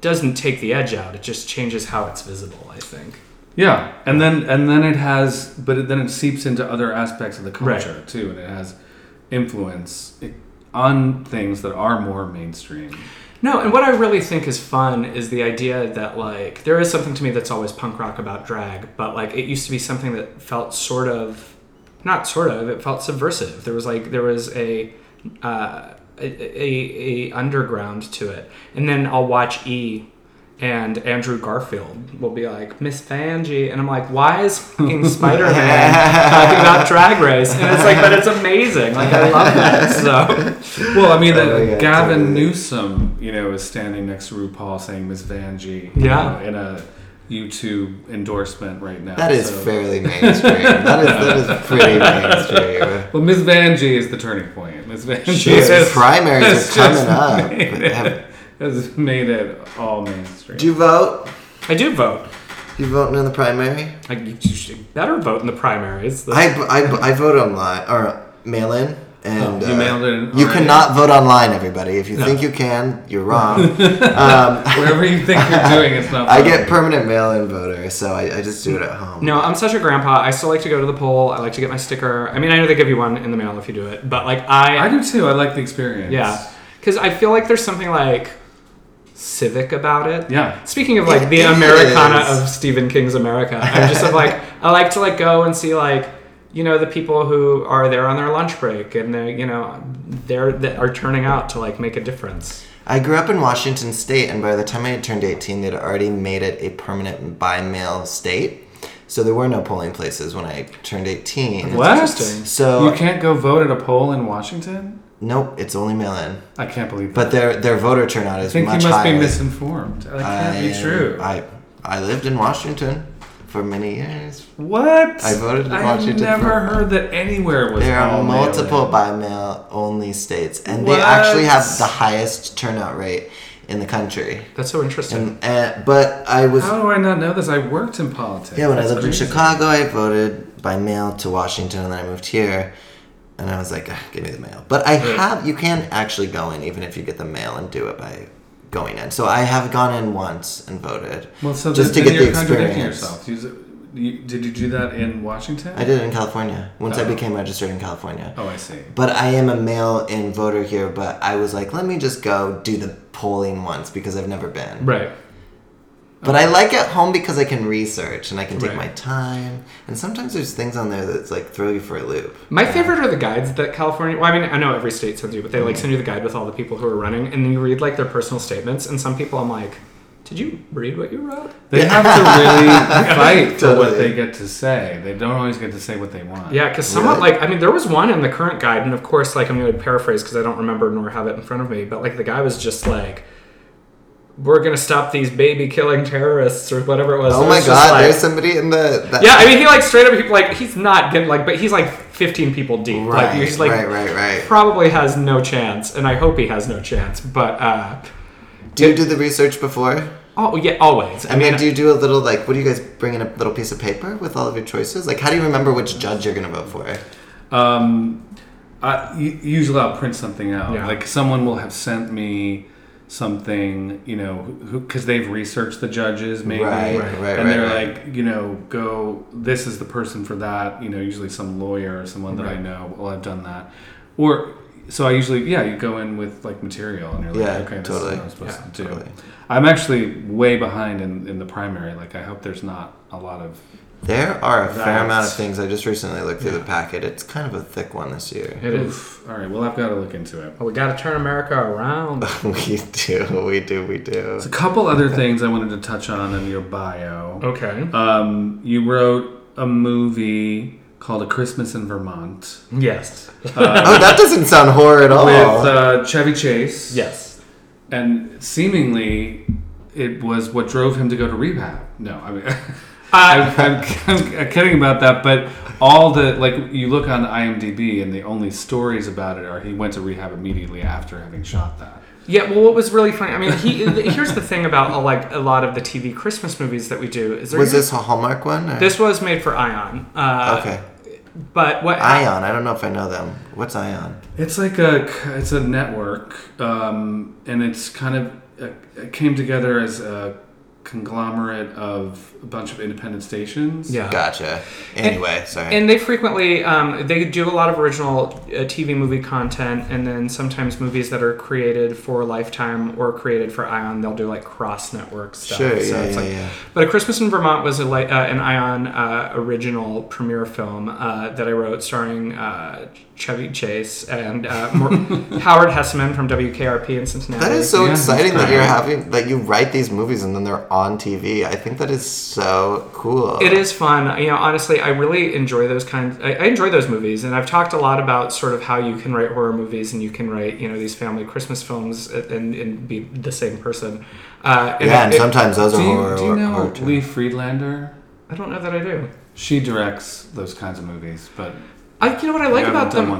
[SPEAKER 3] doesn't take the edge out. It just changes how it's visible. I think.
[SPEAKER 2] Yeah, and then and then it has, but it, then it seeps into other aspects of the
[SPEAKER 3] Right.
[SPEAKER 2] culture too, and it has influence on things that are more mainstream.
[SPEAKER 3] No, and what I really think is fun is the idea that like there is something to me that's always punk rock about drag, but like it used to be something that felt sort of not sort of, it felt subversive. There was like there was a uh, a, a, a underground to it. And then I'll watch E and Andrew Garfield will be like, Miss Vanjie. And I'm like, why is fucking Spider Man talking about Drag Race? And it's like, but it's amazing. Like, I love that. So,
[SPEAKER 2] Well, I mean, that
[SPEAKER 1] Oh, yeah,
[SPEAKER 2] Gavin
[SPEAKER 1] totally.
[SPEAKER 2] Newsom, you know, is standing next to RuPaul saying Miss Vanjie,
[SPEAKER 3] Yeah.
[SPEAKER 2] know, in a YouTube endorsement right now.
[SPEAKER 1] that is
[SPEAKER 2] so-
[SPEAKER 1] fairly mainstream. that is that is pretty mainstream.
[SPEAKER 2] Well, Miss Vanjie is the turning point. Miss Vanjie She's
[SPEAKER 1] Primaries are coming up.
[SPEAKER 2] Made it,
[SPEAKER 1] Have-
[SPEAKER 2] has made it all mainstream.
[SPEAKER 1] Do you vote?
[SPEAKER 3] I do vote.
[SPEAKER 1] You voting in the primary?
[SPEAKER 3] I, you should better vote in the primaries. The-
[SPEAKER 1] I, I, I vote online or mail in. And
[SPEAKER 2] Oh, you
[SPEAKER 1] uh,
[SPEAKER 2] mailed it in
[SPEAKER 1] You
[SPEAKER 2] already?
[SPEAKER 1] cannot vote online, everybody. If you think you can, you're wrong.
[SPEAKER 2] Whatever you think you're doing, it's not.
[SPEAKER 1] I get permanent mail-in voter, so I, I just do it at home.
[SPEAKER 3] no, I'm such a grandpa. I still like to go to the poll. I like to get my sticker. I mean, I know they give you one in the mail if you do it, but like I,
[SPEAKER 2] I do too. I like the experience.
[SPEAKER 3] yeah, because I feel like there's something like civic about it.
[SPEAKER 2] Yeah.
[SPEAKER 3] Speaking of like
[SPEAKER 1] It
[SPEAKER 3] the Americana of Stephen King's America, I'm just of like I like to like go and see like you know the people who are there on their lunch break and they you know they're that are turning out to like make a difference.
[SPEAKER 1] I grew up in Washington State, and by the time I had turned 18, they'd already made it a permanent by-mail state. So there were no polling places when I turned 18.
[SPEAKER 2] What?
[SPEAKER 1] So
[SPEAKER 2] You can't go vote at a poll in Washington.
[SPEAKER 1] Nope, it's only mail-in.
[SPEAKER 2] I can't believe that.
[SPEAKER 1] But their their voter turnout is
[SPEAKER 2] I
[SPEAKER 1] is
[SPEAKER 2] think you
[SPEAKER 1] much
[SPEAKER 2] must
[SPEAKER 1] higher.
[SPEAKER 2] be misinformed. That can't be true.
[SPEAKER 1] I I lived in Washington for many years.
[SPEAKER 2] what?
[SPEAKER 1] I voted in
[SPEAKER 2] I've
[SPEAKER 1] Washington
[SPEAKER 2] never
[SPEAKER 1] for-
[SPEAKER 2] heard that anywhere was.
[SPEAKER 1] There are multiple
[SPEAKER 2] mail-in.
[SPEAKER 1] by mail only states, and
[SPEAKER 2] What?
[SPEAKER 1] they actually have the highest turnout rate in the country.
[SPEAKER 3] That's so interesting.
[SPEAKER 1] And, and but I was
[SPEAKER 2] How do I not know this? I worked in politics.
[SPEAKER 1] yeah when
[SPEAKER 2] That's
[SPEAKER 1] I lived
[SPEAKER 2] crazy.
[SPEAKER 1] in Chicago, I voted by mail to Washington, and then I moved here, and I was like, "Ah, give me the mail. But I have you can actually go in even if you get the mail and do it by going in. So I have gone in once and voted.
[SPEAKER 2] Well, so
[SPEAKER 1] just
[SPEAKER 2] then,
[SPEAKER 1] to get the experience.
[SPEAKER 2] yourself. You- you- did you do that in Washington?
[SPEAKER 1] I did it in California once I
[SPEAKER 2] Oh.
[SPEAKER 1] became registered in California.
[SPEAKER 2] Oh, I see.
[SPEAKER 1] But I am a mail-in voter here. But I was like, let me just go do the polling once because I've never been.
[SPEAKER 3] Right.
[SPEAKER 1] But I like at home because I can research and I can take
[SPEAKER 3] Right.
[SPEAKER 1] my time. And sometimes there's things on there that's like throw you for a loop.
[SPEAKER 3] My favorite are the guides that California. Well, I mean, I know every state sends you, but they like mm. send you the guide with all the people who are running, and then you read like their personal statements. And some people, I'm like, did you read what you wrote?
[SPEAKER 2] They have to really fight for what they get to say. They don't always get to say what they want.
[SPEAKER 3] Yeah, because somewhat
[SPEAKER 1] Really?
[SPEAKER 3] like I mean, there was one in the current guide, and of course, like I'm going to paraphrase because I don't remember nor have it in front of me, but like the guy was just like, we're gonna stop these baby killing terrorists or whatever it was.
[SPEAKER 4] Oh
[SPEAKER 3] It
[SPEAKER 4] my
[SPEAKER 3] was just
[SPEAKER 4] god,
[SPEAKER 3] like-
[SPEAKER 4] there's somebody in the. That,
[SPEAKER 3] yeah, I mean, he like straight up, he, like he's not getting like, but he's like 15 people deep.
[SPEAKER 4] Right,
[SPEAKER 3] like he's like
[SPEAKER 4] right, right, right.
[SPEAKER 3] probably has no chance, and I hope he has no chance. But uh,
[SPEAKER 4] Do you do the research before?
[SPEAKER 3] oh yeah, always. I
[SPEAKER 4] I mean,
[SPEAKER 3] mean,
[SPEAKER 4] do you do a little like? What do you guys bring in a little piece of paper with all of your choices? Like, how do you remember which judge you're gonna vote for?
[SPEAKER 2] Um, I, u- usually I'll print something out.
[SPEAKER 3] Yeah.
[SPEAKER 2] Like someone will have sent me something, you know, because they've researched the judges maybe,
[SPEAKER 4] Right,
[SPEAKER 3] Right.
[SPEAKER 4] right,
[SPEAKER 2] and they're like, you know, go. This is the person for that. You know, usually some lawyer or someone that I know. Well, I've done that, or so I usually, yeah, you go in with like material, and you're like,
[SPEAKER 4] Yeah,
[SPEAKER 2] okay, this
[SPEAKER 4] totally.
[SPEAKER 2] is what I'm supposed
[SPEAKER 3] Yeah,
[SPEAKER 2] to do.
[SPEAKER 4] totally.
[SPEAKER 2] I'm actually way behind in, in the primary. Like, I hope there's not a lot of.
[SPEAKER 4] There are a fair amount of things. I just recently looked through the packet. It's kind of a thick one this year.
[SPEAKER 3] it is.
[SPEAKER 2] Oof. All right, well, I've got to look into it.
[SPEAKER 3] Well, we got to turn America around.
[SPEAKER 4] we do, we do, we do.
[SPEAKER 2] There's a couple other things I wanted to touch on in your bio.
[SPEAKER 3] Okay.
[SPEAKER 2] Um, you wrote a movie called A Christmas in Vermont
[SPEAKER 3] Yes.
[SPEAKER 4] Oh, that doesn't sound horror at all.
[SPEAKER 2] with uh, Chevy Chase.
[SPEAKER 3] Yes.
[SPEAKER 2] And seemingly, it was what drove him to go to rehab. No, I mean,
[SPEAKER 3] Uh,
[SPEAKER 2] I'm, I'm, I'm kidding about that, but all the, like, you look on IMDb and the only stories about it are he went to rehab immediately after having shot that.
[SPEAKER 3] Yeah, well, what was really funny? I mean, he, here's the thing about uh, like a lot of the TV Christmas movies that we do is there
[SPEAKER 4] was this a Hallmark one? or-
[SPEAKER 3] this was made for Ion. Uh,
[SPEAKER 4] okay.
[SPEAKER 3] But what
[SPEAKER 4] Ion. I don't know if I know them. What's Ion?
[SPEAKER 2] It's like a it's a network, um, and it's kind of uh, it came together as a conglomerate of a bunch of independent stations.
[SPEAKER 3] Yeah.
[SPEAKER 4] Gotcha. Anyway, sorry.
[SPEAKER 3] And they frequently um, they do a lot of original uh, TV movie content, and then sometimes movies that are created for Lifetime or created for Ion, they'll do like cross network stuff.
[SPEAKER 4] Sure,
[SPEAKER 3] So
[SPEAKER 4] yeah,
[SPEAKER 3] it's
[SPEAKER 4] yeah,
[SPEAKER 3] like-
[SPEAKER 4] yeah.
[SPEAKER 3] But A Christmas in Vermont was a li- uh, an Ion uh, original premiere film uh, that I wrote, starring uh, Chevy Chase and uh, Mor- Howard Hesseman from WKRP in Cincinnati.
[SPEAKER 4] that is so
[SPEAKER 2] Yeah,
[SPEAKER 4] exciting
[SPEAKER 2] that's
[SPEAKER 4] that you're
[SPEAKER 2] great.
[SPEAKER 4] having that you write these movies and then they're on TV. I think that is so cool.
[SPEAKER 3] It is fun. You know, honestly, I really enjoy those kinds. I, I enjoy those movies, and I've talked a lot about sort of how you can write horror movies and you can write, you know, these family Christmas films and, and be the same person. Uh, and
[SPEAKER 4] Yeah,
[SPEAKER 3] it-
[SPEAKER 4] and
[SPEAKER 3] it-
[SPEAKER 4] sometimes those
[SPEAKER 2] Do
[SPEAKER 4] are
[SPEAKER 2] you,
[SPEAKER 4] horror.
[SPEAKER 2] do you know
[SPEAKER 4] horror.
[SPEAKER 2] Lee Friedlander?
[SPEAKER 3] I don't know that I do.
[SPEAKER 2] She directs those kinds of movies, but
[SPEAKER 3] I, you know what I like about them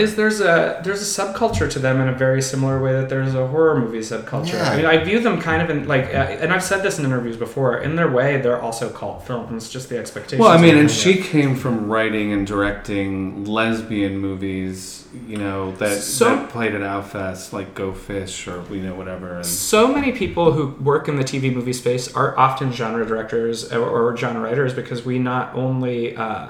[SPEAKER 3] is there's a there's a subculture to them in a very similar way that there's a horror movie subculture.
[SPEAKER 4] Yeah.
[SPEAKER 3] I mean, I view them kind of in like, uh, and I've said this in interviews before. In their way, they're also cult films. It's just the expectations.
[SPEAKER 2] well, I mean, and she came from writing and directing lesbian movies, you know, that,
[SPEAKER 3] So-
[SPEAKER 2] that played at Outfest, like Go Fish or you know whatever. And
[SPEAKER 3] So many people who work in the TV movie space are often genre directors or, or genre writers because we not only uh,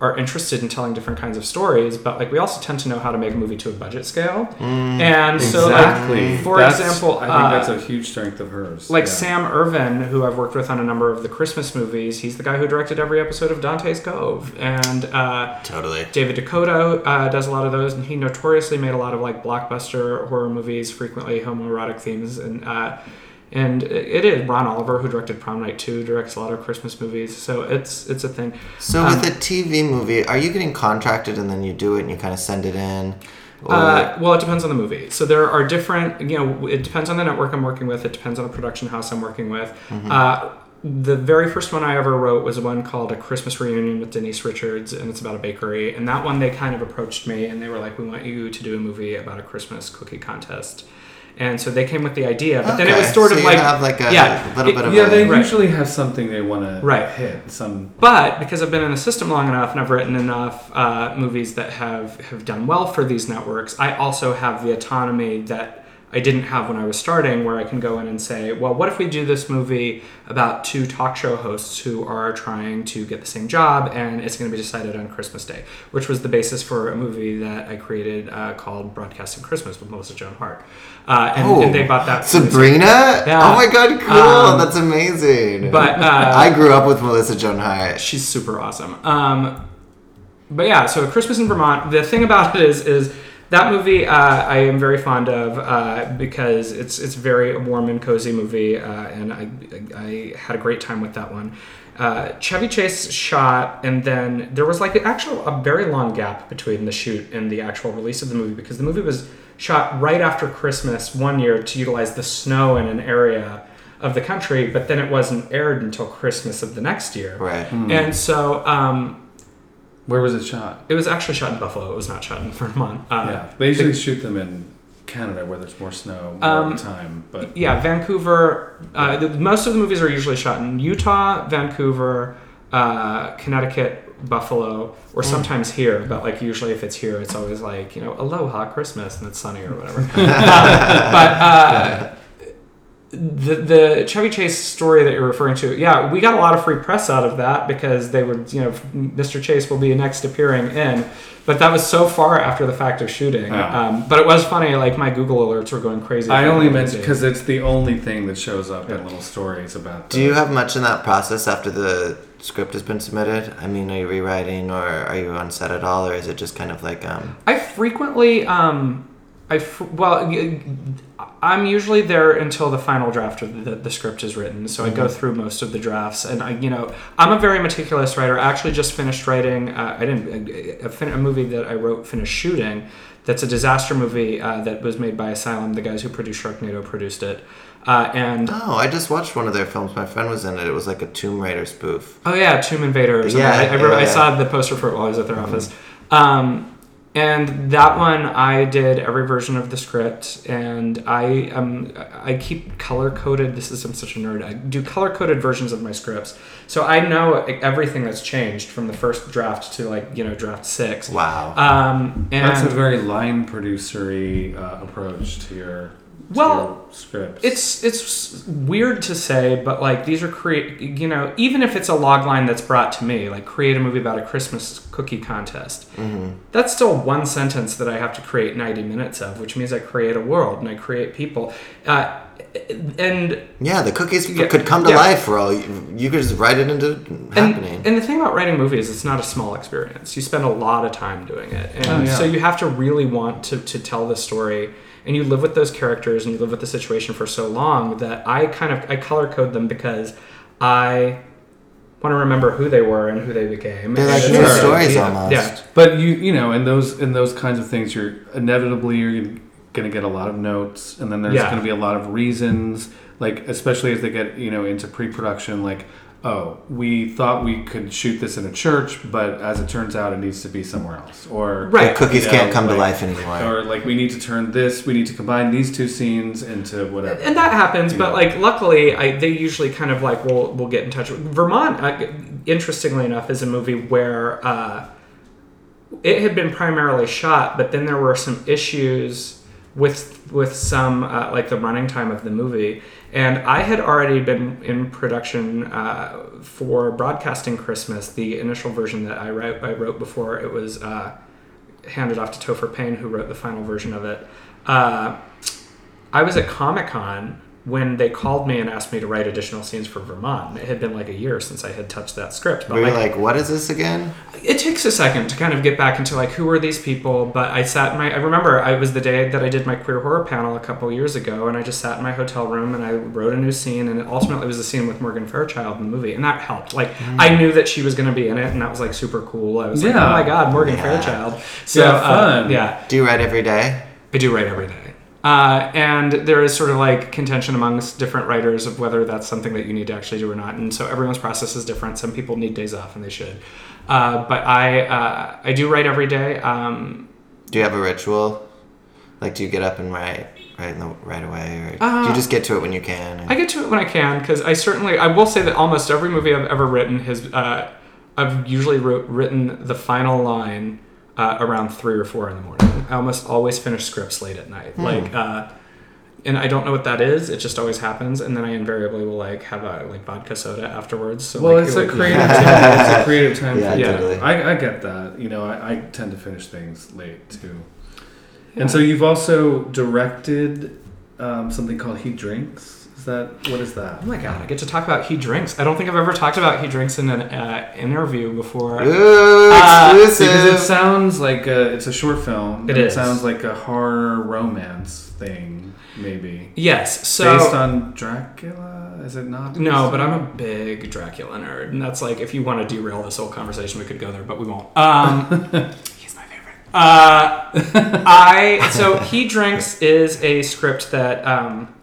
[SPEAKER 3] are interested in telling different kinds of stories, but like we also tend to know how to make a movie to a budget scale. and so,
[SPEAKER 2] exactly.
[SPEAKER 3] like, for
[SPEAKER 2] That's-
[SPEAKER 3] example,
[SPEAKER 2] I think
[SPEAKER 3] uh,
[SPEAKER 2] that's a huge strength of hers.
[SPEAKER 3] like
[SPEAKER 2] Yeah.
[SPEAKER 3] Sam Irvin, who I've worked with on a number of the Christmas movies, he's the guy who directed every episode of Dante's Cove, and uh,
[SPEAKER 4] Totally.
[SPEAKER 3] David DeCoteau uh, does a lot of those, and he notoriously made a lot of like blockbuster horror movies, frequently homoerotic themes, and uh, and it is Ron Oliver who directed Prom Night Two, directs a lot of Christmas movies, so it's it's a thing.
[SPEAKER 4] So
[SPEAKER 3] Um,
[SPEAKER 4] with a TV movie, are you getting contracted and then you do it and you kind of send it in? Or,
[SPEAKER 3] Uh, well, it depends on the movie. So there are different, you know, it depends on the network I'm working with. It depends on the production house I'm working with. Uh, the very first one I ever wrote was one called A Christmas Reunion with Denise Richards, and it's about a bakery. And that one, they kind of approached me and they were like, "We want you to do a movie about a Christmas cookie contest." And so they came with the idea, but then it was sort
[SPEAKER 4] so
[SPEAKER 3] of
[SPEAKER 4] you
[SPEAKER 3] like,
[SPEAKER 4] have like a
[SPEAKER 3] yeah,
[SPEAKER 4] little
[SPEAKER 3] it-
[SPEAKER 4] bit of
[SPEAKER 2] yeah,
[SPEAKER 4] a
[SPEAKER 2] they
[SPEAKER 3] Right.
[SPEAKER 2] usually have something they want to
[SPEAKER 3] Right.
[SPEAKER 2] hit. Some
[SPEAKER 3] But because I've been in the system long enough and I've written enough uh, movies that have, have done well for these networks, I also have the autonomy that I didn't have when I was starting, where I can go in and say, well, what if we do this movie about two talk show hosts who are trying to get the same job and it's going to be decided on Christmas Day, which was the basis for a movie that I created uh, called Broadcasting Christmas with Melissa Joan Hart. Uh, and,
[SPEAKER 4] Oh,
[SPEAKER 3] and they bought that.
[SPEAKER 4] Sabrina?
[SPEAKER 3] Yeah.
[SPEAKER 4] Oh my god, cool!
[SPEAKER 3] Um,
[SPEAKER 4] That's amazing.
[SPEAKER 3] but, uh,
[SPEAKER 4] I grew up with Melissa Joan Hart.
[SPEAKER 3] She's super awesome. Um, but yeah, so Christmas in Vermont. The thing about it is, is that movie uh, I am very fond of uh, because it's it's very warm and cozy movie, uh, and I, I had a great time with that one. Uh, Chevy Chase shot, and then there was like an actual a very long gap between the shoot and the actual release of the movie because the movie was shot right after Christmas one year to utilize the snow in an area of the country, but then it wasn't aired until Christmas of the next year.
[SPEAKER 4] Right.
[SPEAKER 3] And so um,
[SPEAKER 2] Where was it shot?
[SPEAKER 3] it was actually shot in Buffalo. It was not shot in Vermont. Uh,
[SPEAKER 2] yeah, they usually shoot them in Canada where there's more snow more
[SPEAKER 3] Um,
[SPEAKER 2] the time. But
[SPEAKER 3] yeah, Vancouver. Uh, the, most of the movies are usually shot in Utah, Vancouver, uh, Connecticut, Buffalo, or sometimes here. But like usually, if it's here, it's always like you know, Aloha Christmas, and it's sunny or whatever. But uh, the the Chevy Chase story that you're referring to, yeah, we got a lot of free press out of that because they would, you know, Mr. Chase will be next appearing in. But that was so far after the fact of shooting.
[SPEAKER 2] Yeah.
[SPEAKER 3] Um, but it was funny. Like my Google alerts were going crazy.
[SPEAKER 2] I only
[SPEAKER 3] the
[SPEAKER 2] meant because it's the only thing that shows up in little stories about.
[SPEAKER 4] Do you have much in that process after the script has been submitted? I mean, are you rewriting or are you on set at all, or is it just kind of like um?
[SPEAKER 3] I frequently, um, I well, I'm usually there until the final draft of the, the script is written. So I
[SPEAKER 2] Mm-hmm.
[SPEAKER 3] go through most of the drafts, and I, you know, I'm a very meticulous writer. I actually just finished writing. Uh, I didn't a, a, fin- a movie that I wrote finished shooting. That's a disaster movie uh, that was made by Asylum. The guys who produced Sharknado produced it, uh, and
[SPEAKER 4] Oh, I just watched one of their films. My friend was in it. It was like a Tomb Raider spoof.
[SPEAKER 3] Oh yeah, Tomb Invader.
[SPEAKER 4] Yeah,
[SPEAKER 3] I, I,
[SPEAKER 4] yeah,
[SPEAKER 3] I
[SPEAKER 4] yeah.
[SPEAKER 3] saw the poster for it while I was at their office. Um, and that one, I did every version of the script, and I um I keep color coded. This is I'm such a nerd. I do color coded versions of my scripts, so I know everything that's changed from the first draft to like you know draft six.
[SPEAKER 4] Wow.
[SPEAKER 3] Um, and
[SPEAKER 2] That's a very line producery uh, approach to your to
[SPEAKER 3] Well,
[SPEAKER 2] scripts.
[SPEAKER 3] It's it's weird to say, but like these are create. You know, even if it's a log line that's brought to me, like create a movie about a Christmas cookie contest. That's still one sentence that I have to create ninety minutes of, which means I create a world and I create people. Uh, and
[SPEAKER 4] yeah, the cookies
[SPEAKER 3] Yeah,
[SPEAKER 4] could come to
[SPEAKER 3] yeah.
[SPEAKER 4] life for all you, you could just write it into happening.
[SPEAKER 3] And, and the thing about writing movies, it's not a small experience. You spend a lot of time doing it. And
[SPEAKER 2] Oh, yeah.
[SPEAKER 3] so you have to really want to, to tell the story. And you live with those characters and you live with the situation for so long that I kind of I color code them because I want to remember who they were and who they became.
[SPEAKER 4] They're like new
[SPEAKER 2] Sure.
[SPEAKER 4] stories
[SPEAKER 3] Yeah,
[SPEAKER 4] almost.
[SPEAKER 3] yeah.
[SPEAKER 2] But you you know in those in those kinds of things you're inevitably you're going to get a lot of notes and then there's
[SPEAKER 3] Yeah.
[SPEAKER 2] going to be a lot of reasons like especially as they get you know into pre-production like oh we thought we could shoot this in a church but as it turns out it needs to be somewhere else or
[SPEAKER 3] Right.
[SPEAKER 4] The cookies
[SPEAKER 2] you know,
[SPEAKER 4] can't come to life anymore.
[SPEAKER 2] or like we need to turn this we need to combine these two scenes into whatever
[SPEAKER 3] and that happens but
[SPEAKER 2] Yeah.
[SPEAKER 3] like luckily I, they usually kind of like we'll we'll get in touch with vermont uh, interestingly enough is a movie where uh, it had been primarily shot but then there were some issues with with some uh, like the running time of the movie. And i had already been in production uh, for broadcasting christmas the initial version that i wrote i wrote before it was uh, handed off to topher payne who wrote the final version of it. Uh, I was at Comic Con when they called me and asked me to write additional scenes for Vermont. It had been like a year since I had touched that script. But
[SPEAKER 4] we were
[SPEAKER 3] like,
[SPEAKER 4] like, what is this again?
[SPEAKER 3] it takes a second to kind of get back into like who are these people. But I sat in my. I remember I was the day that I did my queer horror panel a couple years ago, and I just sat in my hotel room and I wrote a new scene, and it ultimately was a scene with Morgan Fairchild in the movie, and that helped. Like I knew that she was going to be in it, and that was like super cool. I was like, oh my god, Morgan
[SPEAKER 4] Yeah.
[SPEAKER 3] Fairchild. So
[SPEAKER 2] Yeah,
[SPEAKER 3] uh,
[SPEAKER 2] fun.
[SPEAKER 3] yeah.
[SPEAKER 4] Do you write every day?
[SPEAKER 3] I do write every day. Uh, and there is sort of like contention amongst different writers of whether that's something that you need to actually do or not. And so everyone's process is different. Some people need days off, and they should. Uh, but I uh, I do write every day. Um,
[SPEAKER 4] Do you have a ritual? Like, do you get up and write right in the, right away, or do
[SPEAKER 3] Uh,
[SPEAKER 4] you just get to it when you can?
[SPEAKER 3] I get to it when I can because I certainly I will say that almost every movie I've ever written has uh, I've usually wrote, written the final line uh, around three or four in the morning. I almost always finish scripts late at night, like. Uh, and I don't know what that is. It just always happens, and then I invariably will like have a like vodka soda afterwards. So
[SPEAKER 2] well
[SPEAKER 3] like,
[SPEAKER 2] it's
[SPEAKER 3] it
[SPEAKER 2] a
[SPEAKER 3] would-
[SPEAKER 2] creative time it's a creative time
[SPEAKER 4] Yeah,
[SPEAKER 2] for you.
[SPEAKER 4] totally.
[SPEAKER 2] I, I get that you know I, I tend to finish things late too and so you've also directed um, something called he drinks is that what is that
[SPEAKER 3] Oh my god! I get to talk about he drinks. I don't think I've ever talked about he drinks in an uh, interview before.
[SPEAKER 4] Ooh,
[SPEAKER 3] Uh,
[SPEAKER 4] exclusive!
[SPEAKER 2] Because it sounds like a, it's a short film.
[SPEAKER 3] It.
[SPEAKER 2] It sounds like a horror romance thing, maybe.
[SPEAKER 3] Yes. So
[SPEAKER 2] Based on Dracula? Is it not?
[SPEAKER 3] No, but I'm a big Dracula nerd, and that's like if you want to derail this whole conversation, we could go there, but we won't. Um, he's my favorite. Uh, I so he drinks is a script that um,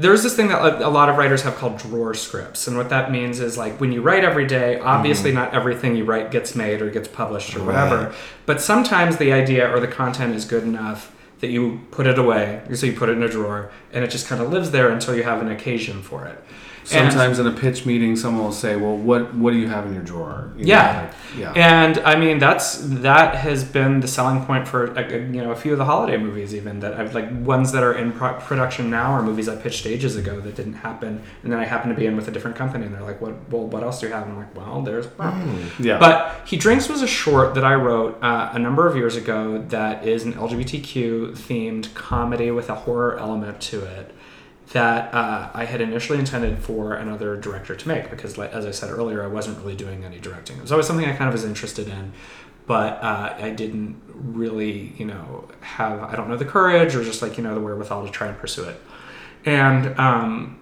[SPEAKER 3] there's this thing that a lot of writers have called drawer scripts, and what that means is like when you write every day, obviously mm-hmm. not everything you write gets made or gets published or whatever,
[SPEAKER 4] Right.
[SPEAKER 3] but sometimes the idea or the content is good enough that you put it away, so you put it in a drawer, and it just kind of lives there until you have an occasion for it. And-
[SPEAKER 2] Sometimes in a pitch meeting, someone will say, "Well, what what do you have in your drawer?" You know,
[SPEAKER 3] Yeah.
[SPEAKER 2] like, yeah.
[SPEAKER 3] And I mean that's that has been the selling point for you know a few of the holiday movies even that I've like ones that are in pro- production now or movies I pitched ages ago that didn't happen and then I happen to be in with a different company and they're like what well what else do you have and I'm like well there's
[SPEAKER 2] yeah.
[SPEAKER 3] but He Drinks was a short that I wrote uh, a number of years ago that is an LGBTQ themed comedy with a horror element to it that uh, I had initially intended for another director to make because, like, as I said earlier, I wasn't really doing any directing. It was always something I kind of was interested in, but uh, I didn't really, you know, have, I don't know, the courage or just like, you know, the wherewithal to try and pursue it. And um,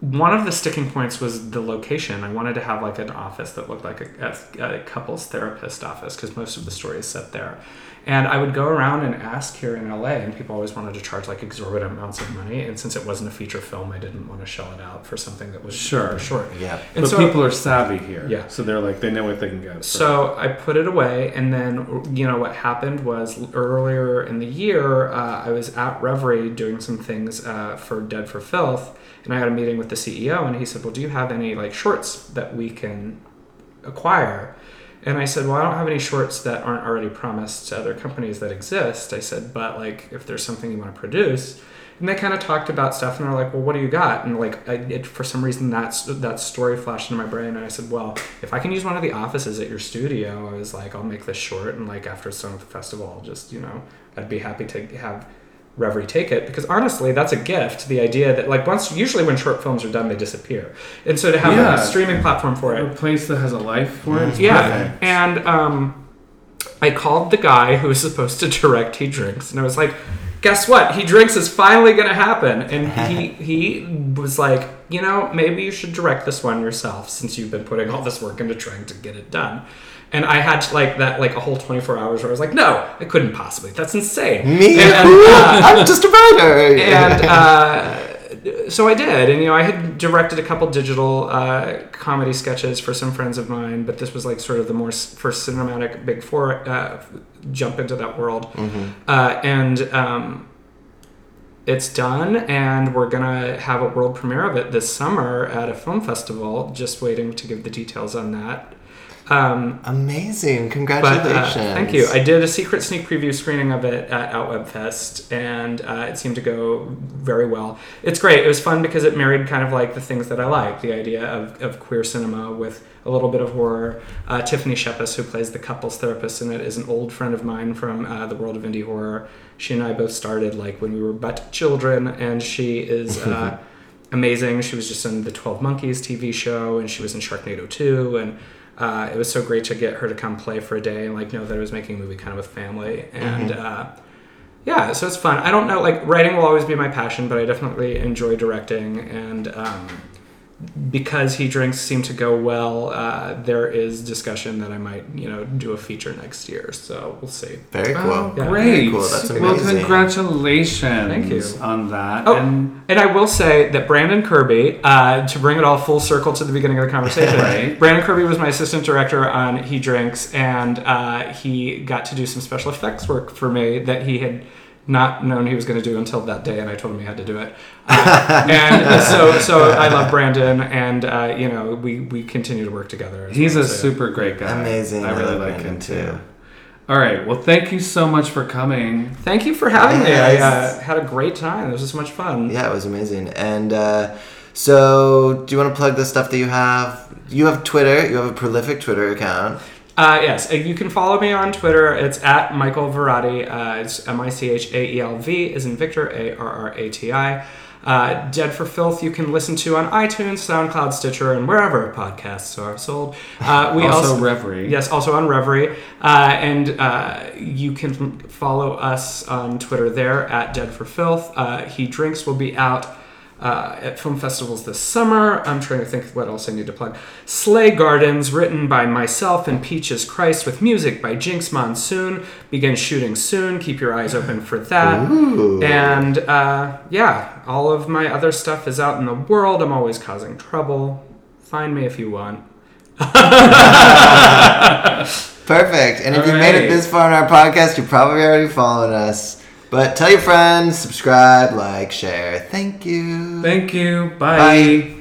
[SPEAKER 3] one of the sticking points was the location. I wanted to have like an office that looked like a, a, a couples therapist office because most of the story is set there. And I would go around and ask here in LA, and people always wanted to charge like exorbitant amounts of money. And since it wasn't a feature film, I didn't want to shell it out for something that was
[SPEAKER 2] Sure.
[SPEAKER 3] short.
[SPEAKER 4] Yeah.
[SPEAKER 3] And
[SPEAKER 2] but
[SPEAKER 3] so,
[SPEAKER 2] people are savvy here.
[SPEAKER 3] Yeah.
[SPEAKER 2] So they're like, they know what they can get.
[SPEAKER 3] so I put it away, and then you know what happened was earlier in the year, uh, I was at Revry doing some things uh, for Dead for Filth, and I had a meeting with the CEO, and he said, "Well, do you have any like shorts that we can acquire?" And I said, "Well, I don't have any shorts that aren't already promised to other companies that exist." I said, "But like, if there's something you want to produce." And they kind of talked about stuff, and they're like, "Well, what do you got?" And like, I, it, for some reason, that's that story flashed into my brain, and I said, "Well, if I can use one of the offices at your studio, I was like, I'll make this short, and like after some with the festival, I'll just you know, I'd be happy to have Revry take it because honestly, that's a gift. The idea that like once, usually when short films are done, they disappear, and so to have
[SPEAKER 2] Yeah.
[SPEAKER 3] a streaming platform for it,
[SPEAKER 2] a place that has a life for it. is
[SPEAKER 3] yeah,
[SPEAKER 2] perfect.
[SPEAKER 3] and um, I called the guy who was supposed to direct He Drinks, and I was like, "Guess what? He Drinks is finally going to happen." And he he was like, "You know, maybe you should direct this one yourself since you've been putting all this work into trying to get it done." And I had to, like that like a whole 24 hours where I was like, "No, I couldn't possibly. That's insane."
[SPEAKER 4] Me?
[SPEAKER 3] And, uh,
[SPEAKER 4] I'm just a writer.
[SPEAKER 3] and uh, so I did, and you know, I had directed a couple digital uh, comedy sketches for some friends of mine, but this was like sort of the more first cinematic big four uh, jump into that world, uh, and um, it's done, and we're gonna have a world premiere of it this summer at a film festival. Just waiting to give the details on that. Um,
[SPEAKER 4] Amazing.
[SPEAKER 3] but
[SPEAKER 4] Congratulations.
[SPEAKER 3] uh, thank you. I did a secret sneak preview screening of it at Outweb Fest, and uh, it seemed to go very well. It's great. It was fun because it married kind of like the things that I like the idea of, of queer cinema with a little bit of horror. Uh, Tiffany Shepis, who plays the couples therapist in it, is an old friend of mine from uh, the world of indie horror. She and I both started like when we were but children, and she is. Uh, amazing. She was just in the 12 Monkeys TV show and she was in Sharknado 2 and uh, it was so great to get her to come play for a day and like know that I was making a movie kind of with family. And uh, yeah, so it's fun. I don't know, like writing will always be my passion, but I definitely enjoy directing. And um, because he drinks seem to go well, uh, there is discussion that I might, you know, do a feature next year. So we'll see.
[SPEAKER 4] Very cool.
[SPEAKER 2] Oh,
[SPEAKER 3] Yeah.
[SPEAKER 2] great.
[SPEAKER 4] Very cool. That's
[SPEAKER 2] Well, congratulations
[SPEAKER 3] Thank you.
[SPEAKER 2] on that.
[SPEAKER 3] Oh,
[SPEAKER 2] And
[SPEAKER 3] and I will say that Brandon Kirby, uh, to bring it all full circle to the beginning of the conversation,
[SPEAKER 2] Right.
[SPEAKER 3] Brandon Kirby was my assistant director on He Drinks, and uh, he got to do some special effects work for me that he had not known he was going to do until that day, and I told him he had to do it. Uh, and so, so I love Brandon, and uh, you know, we we continue to work together.
[SPEAKER 2] he's
[SPEAKER 3] well,
[SPEAKER 2] a
[SPEAKER 3] so-
[SPEAKER 2] super great guy.
[SPEAKER 4] Amazing.
[SPEAKER 2] I really
[SPEAKER 4] love
[SPEAKER 2] like
[SPEAKER 4] Brandon,
[SPEAKER 2] him too. All right. Well, thank you so much for coming.
[SPEAKER 3] Thank you for having me. I uh, had a great time. It was so much fun.
[SPEAKER 4] Yeah, it was amazing. And uh, so, do you want to plug the stuff that you have? You have Twitter. You have a prolific Twitter account.
[SPEAKER 3] Uh, yes, uh, you can follow me on Twitter. It's at Michael Varrati. Uh, it's M I C H A E L V is in Victor, A R R A T I. Uh, Dead for Filth you can listen to on iTunes, SoundCloud, Stitcher, and wherever podcasts are sold. Uh, we
[SPEAKER 2] also,
[SPEAKER 3] also,
[SPEAKER 2] Revry.
[SPEAKER 3] Yes, also on Revry. Uh, and uh, you can follow us on Twitter there at Dead for Filth. Uh, he Drinks will be out uh, at film festivals this summer. I'm trying to think what else I need to plug. Slay Gardens, written by myself and Peaches Christ, with music by Jinkx Monsoon, begins shooting soon. Keep your eyes open for that.
[SPEAKER 1] Ooh.
[SPEAKER 3] And uh, yeah, all of my other stuff is out in the world. I'm always causing trouble. Find me if you want.
[SPEAKER 1] Perfect. And if you made it this far in our podcast, you're probably already following us. But tell your friends, subscribe, like, share. Thank you.
[SPEAKER 2] Thank you.
[SPEAKER 1] Bye.
[SPEAKER 2] Bye.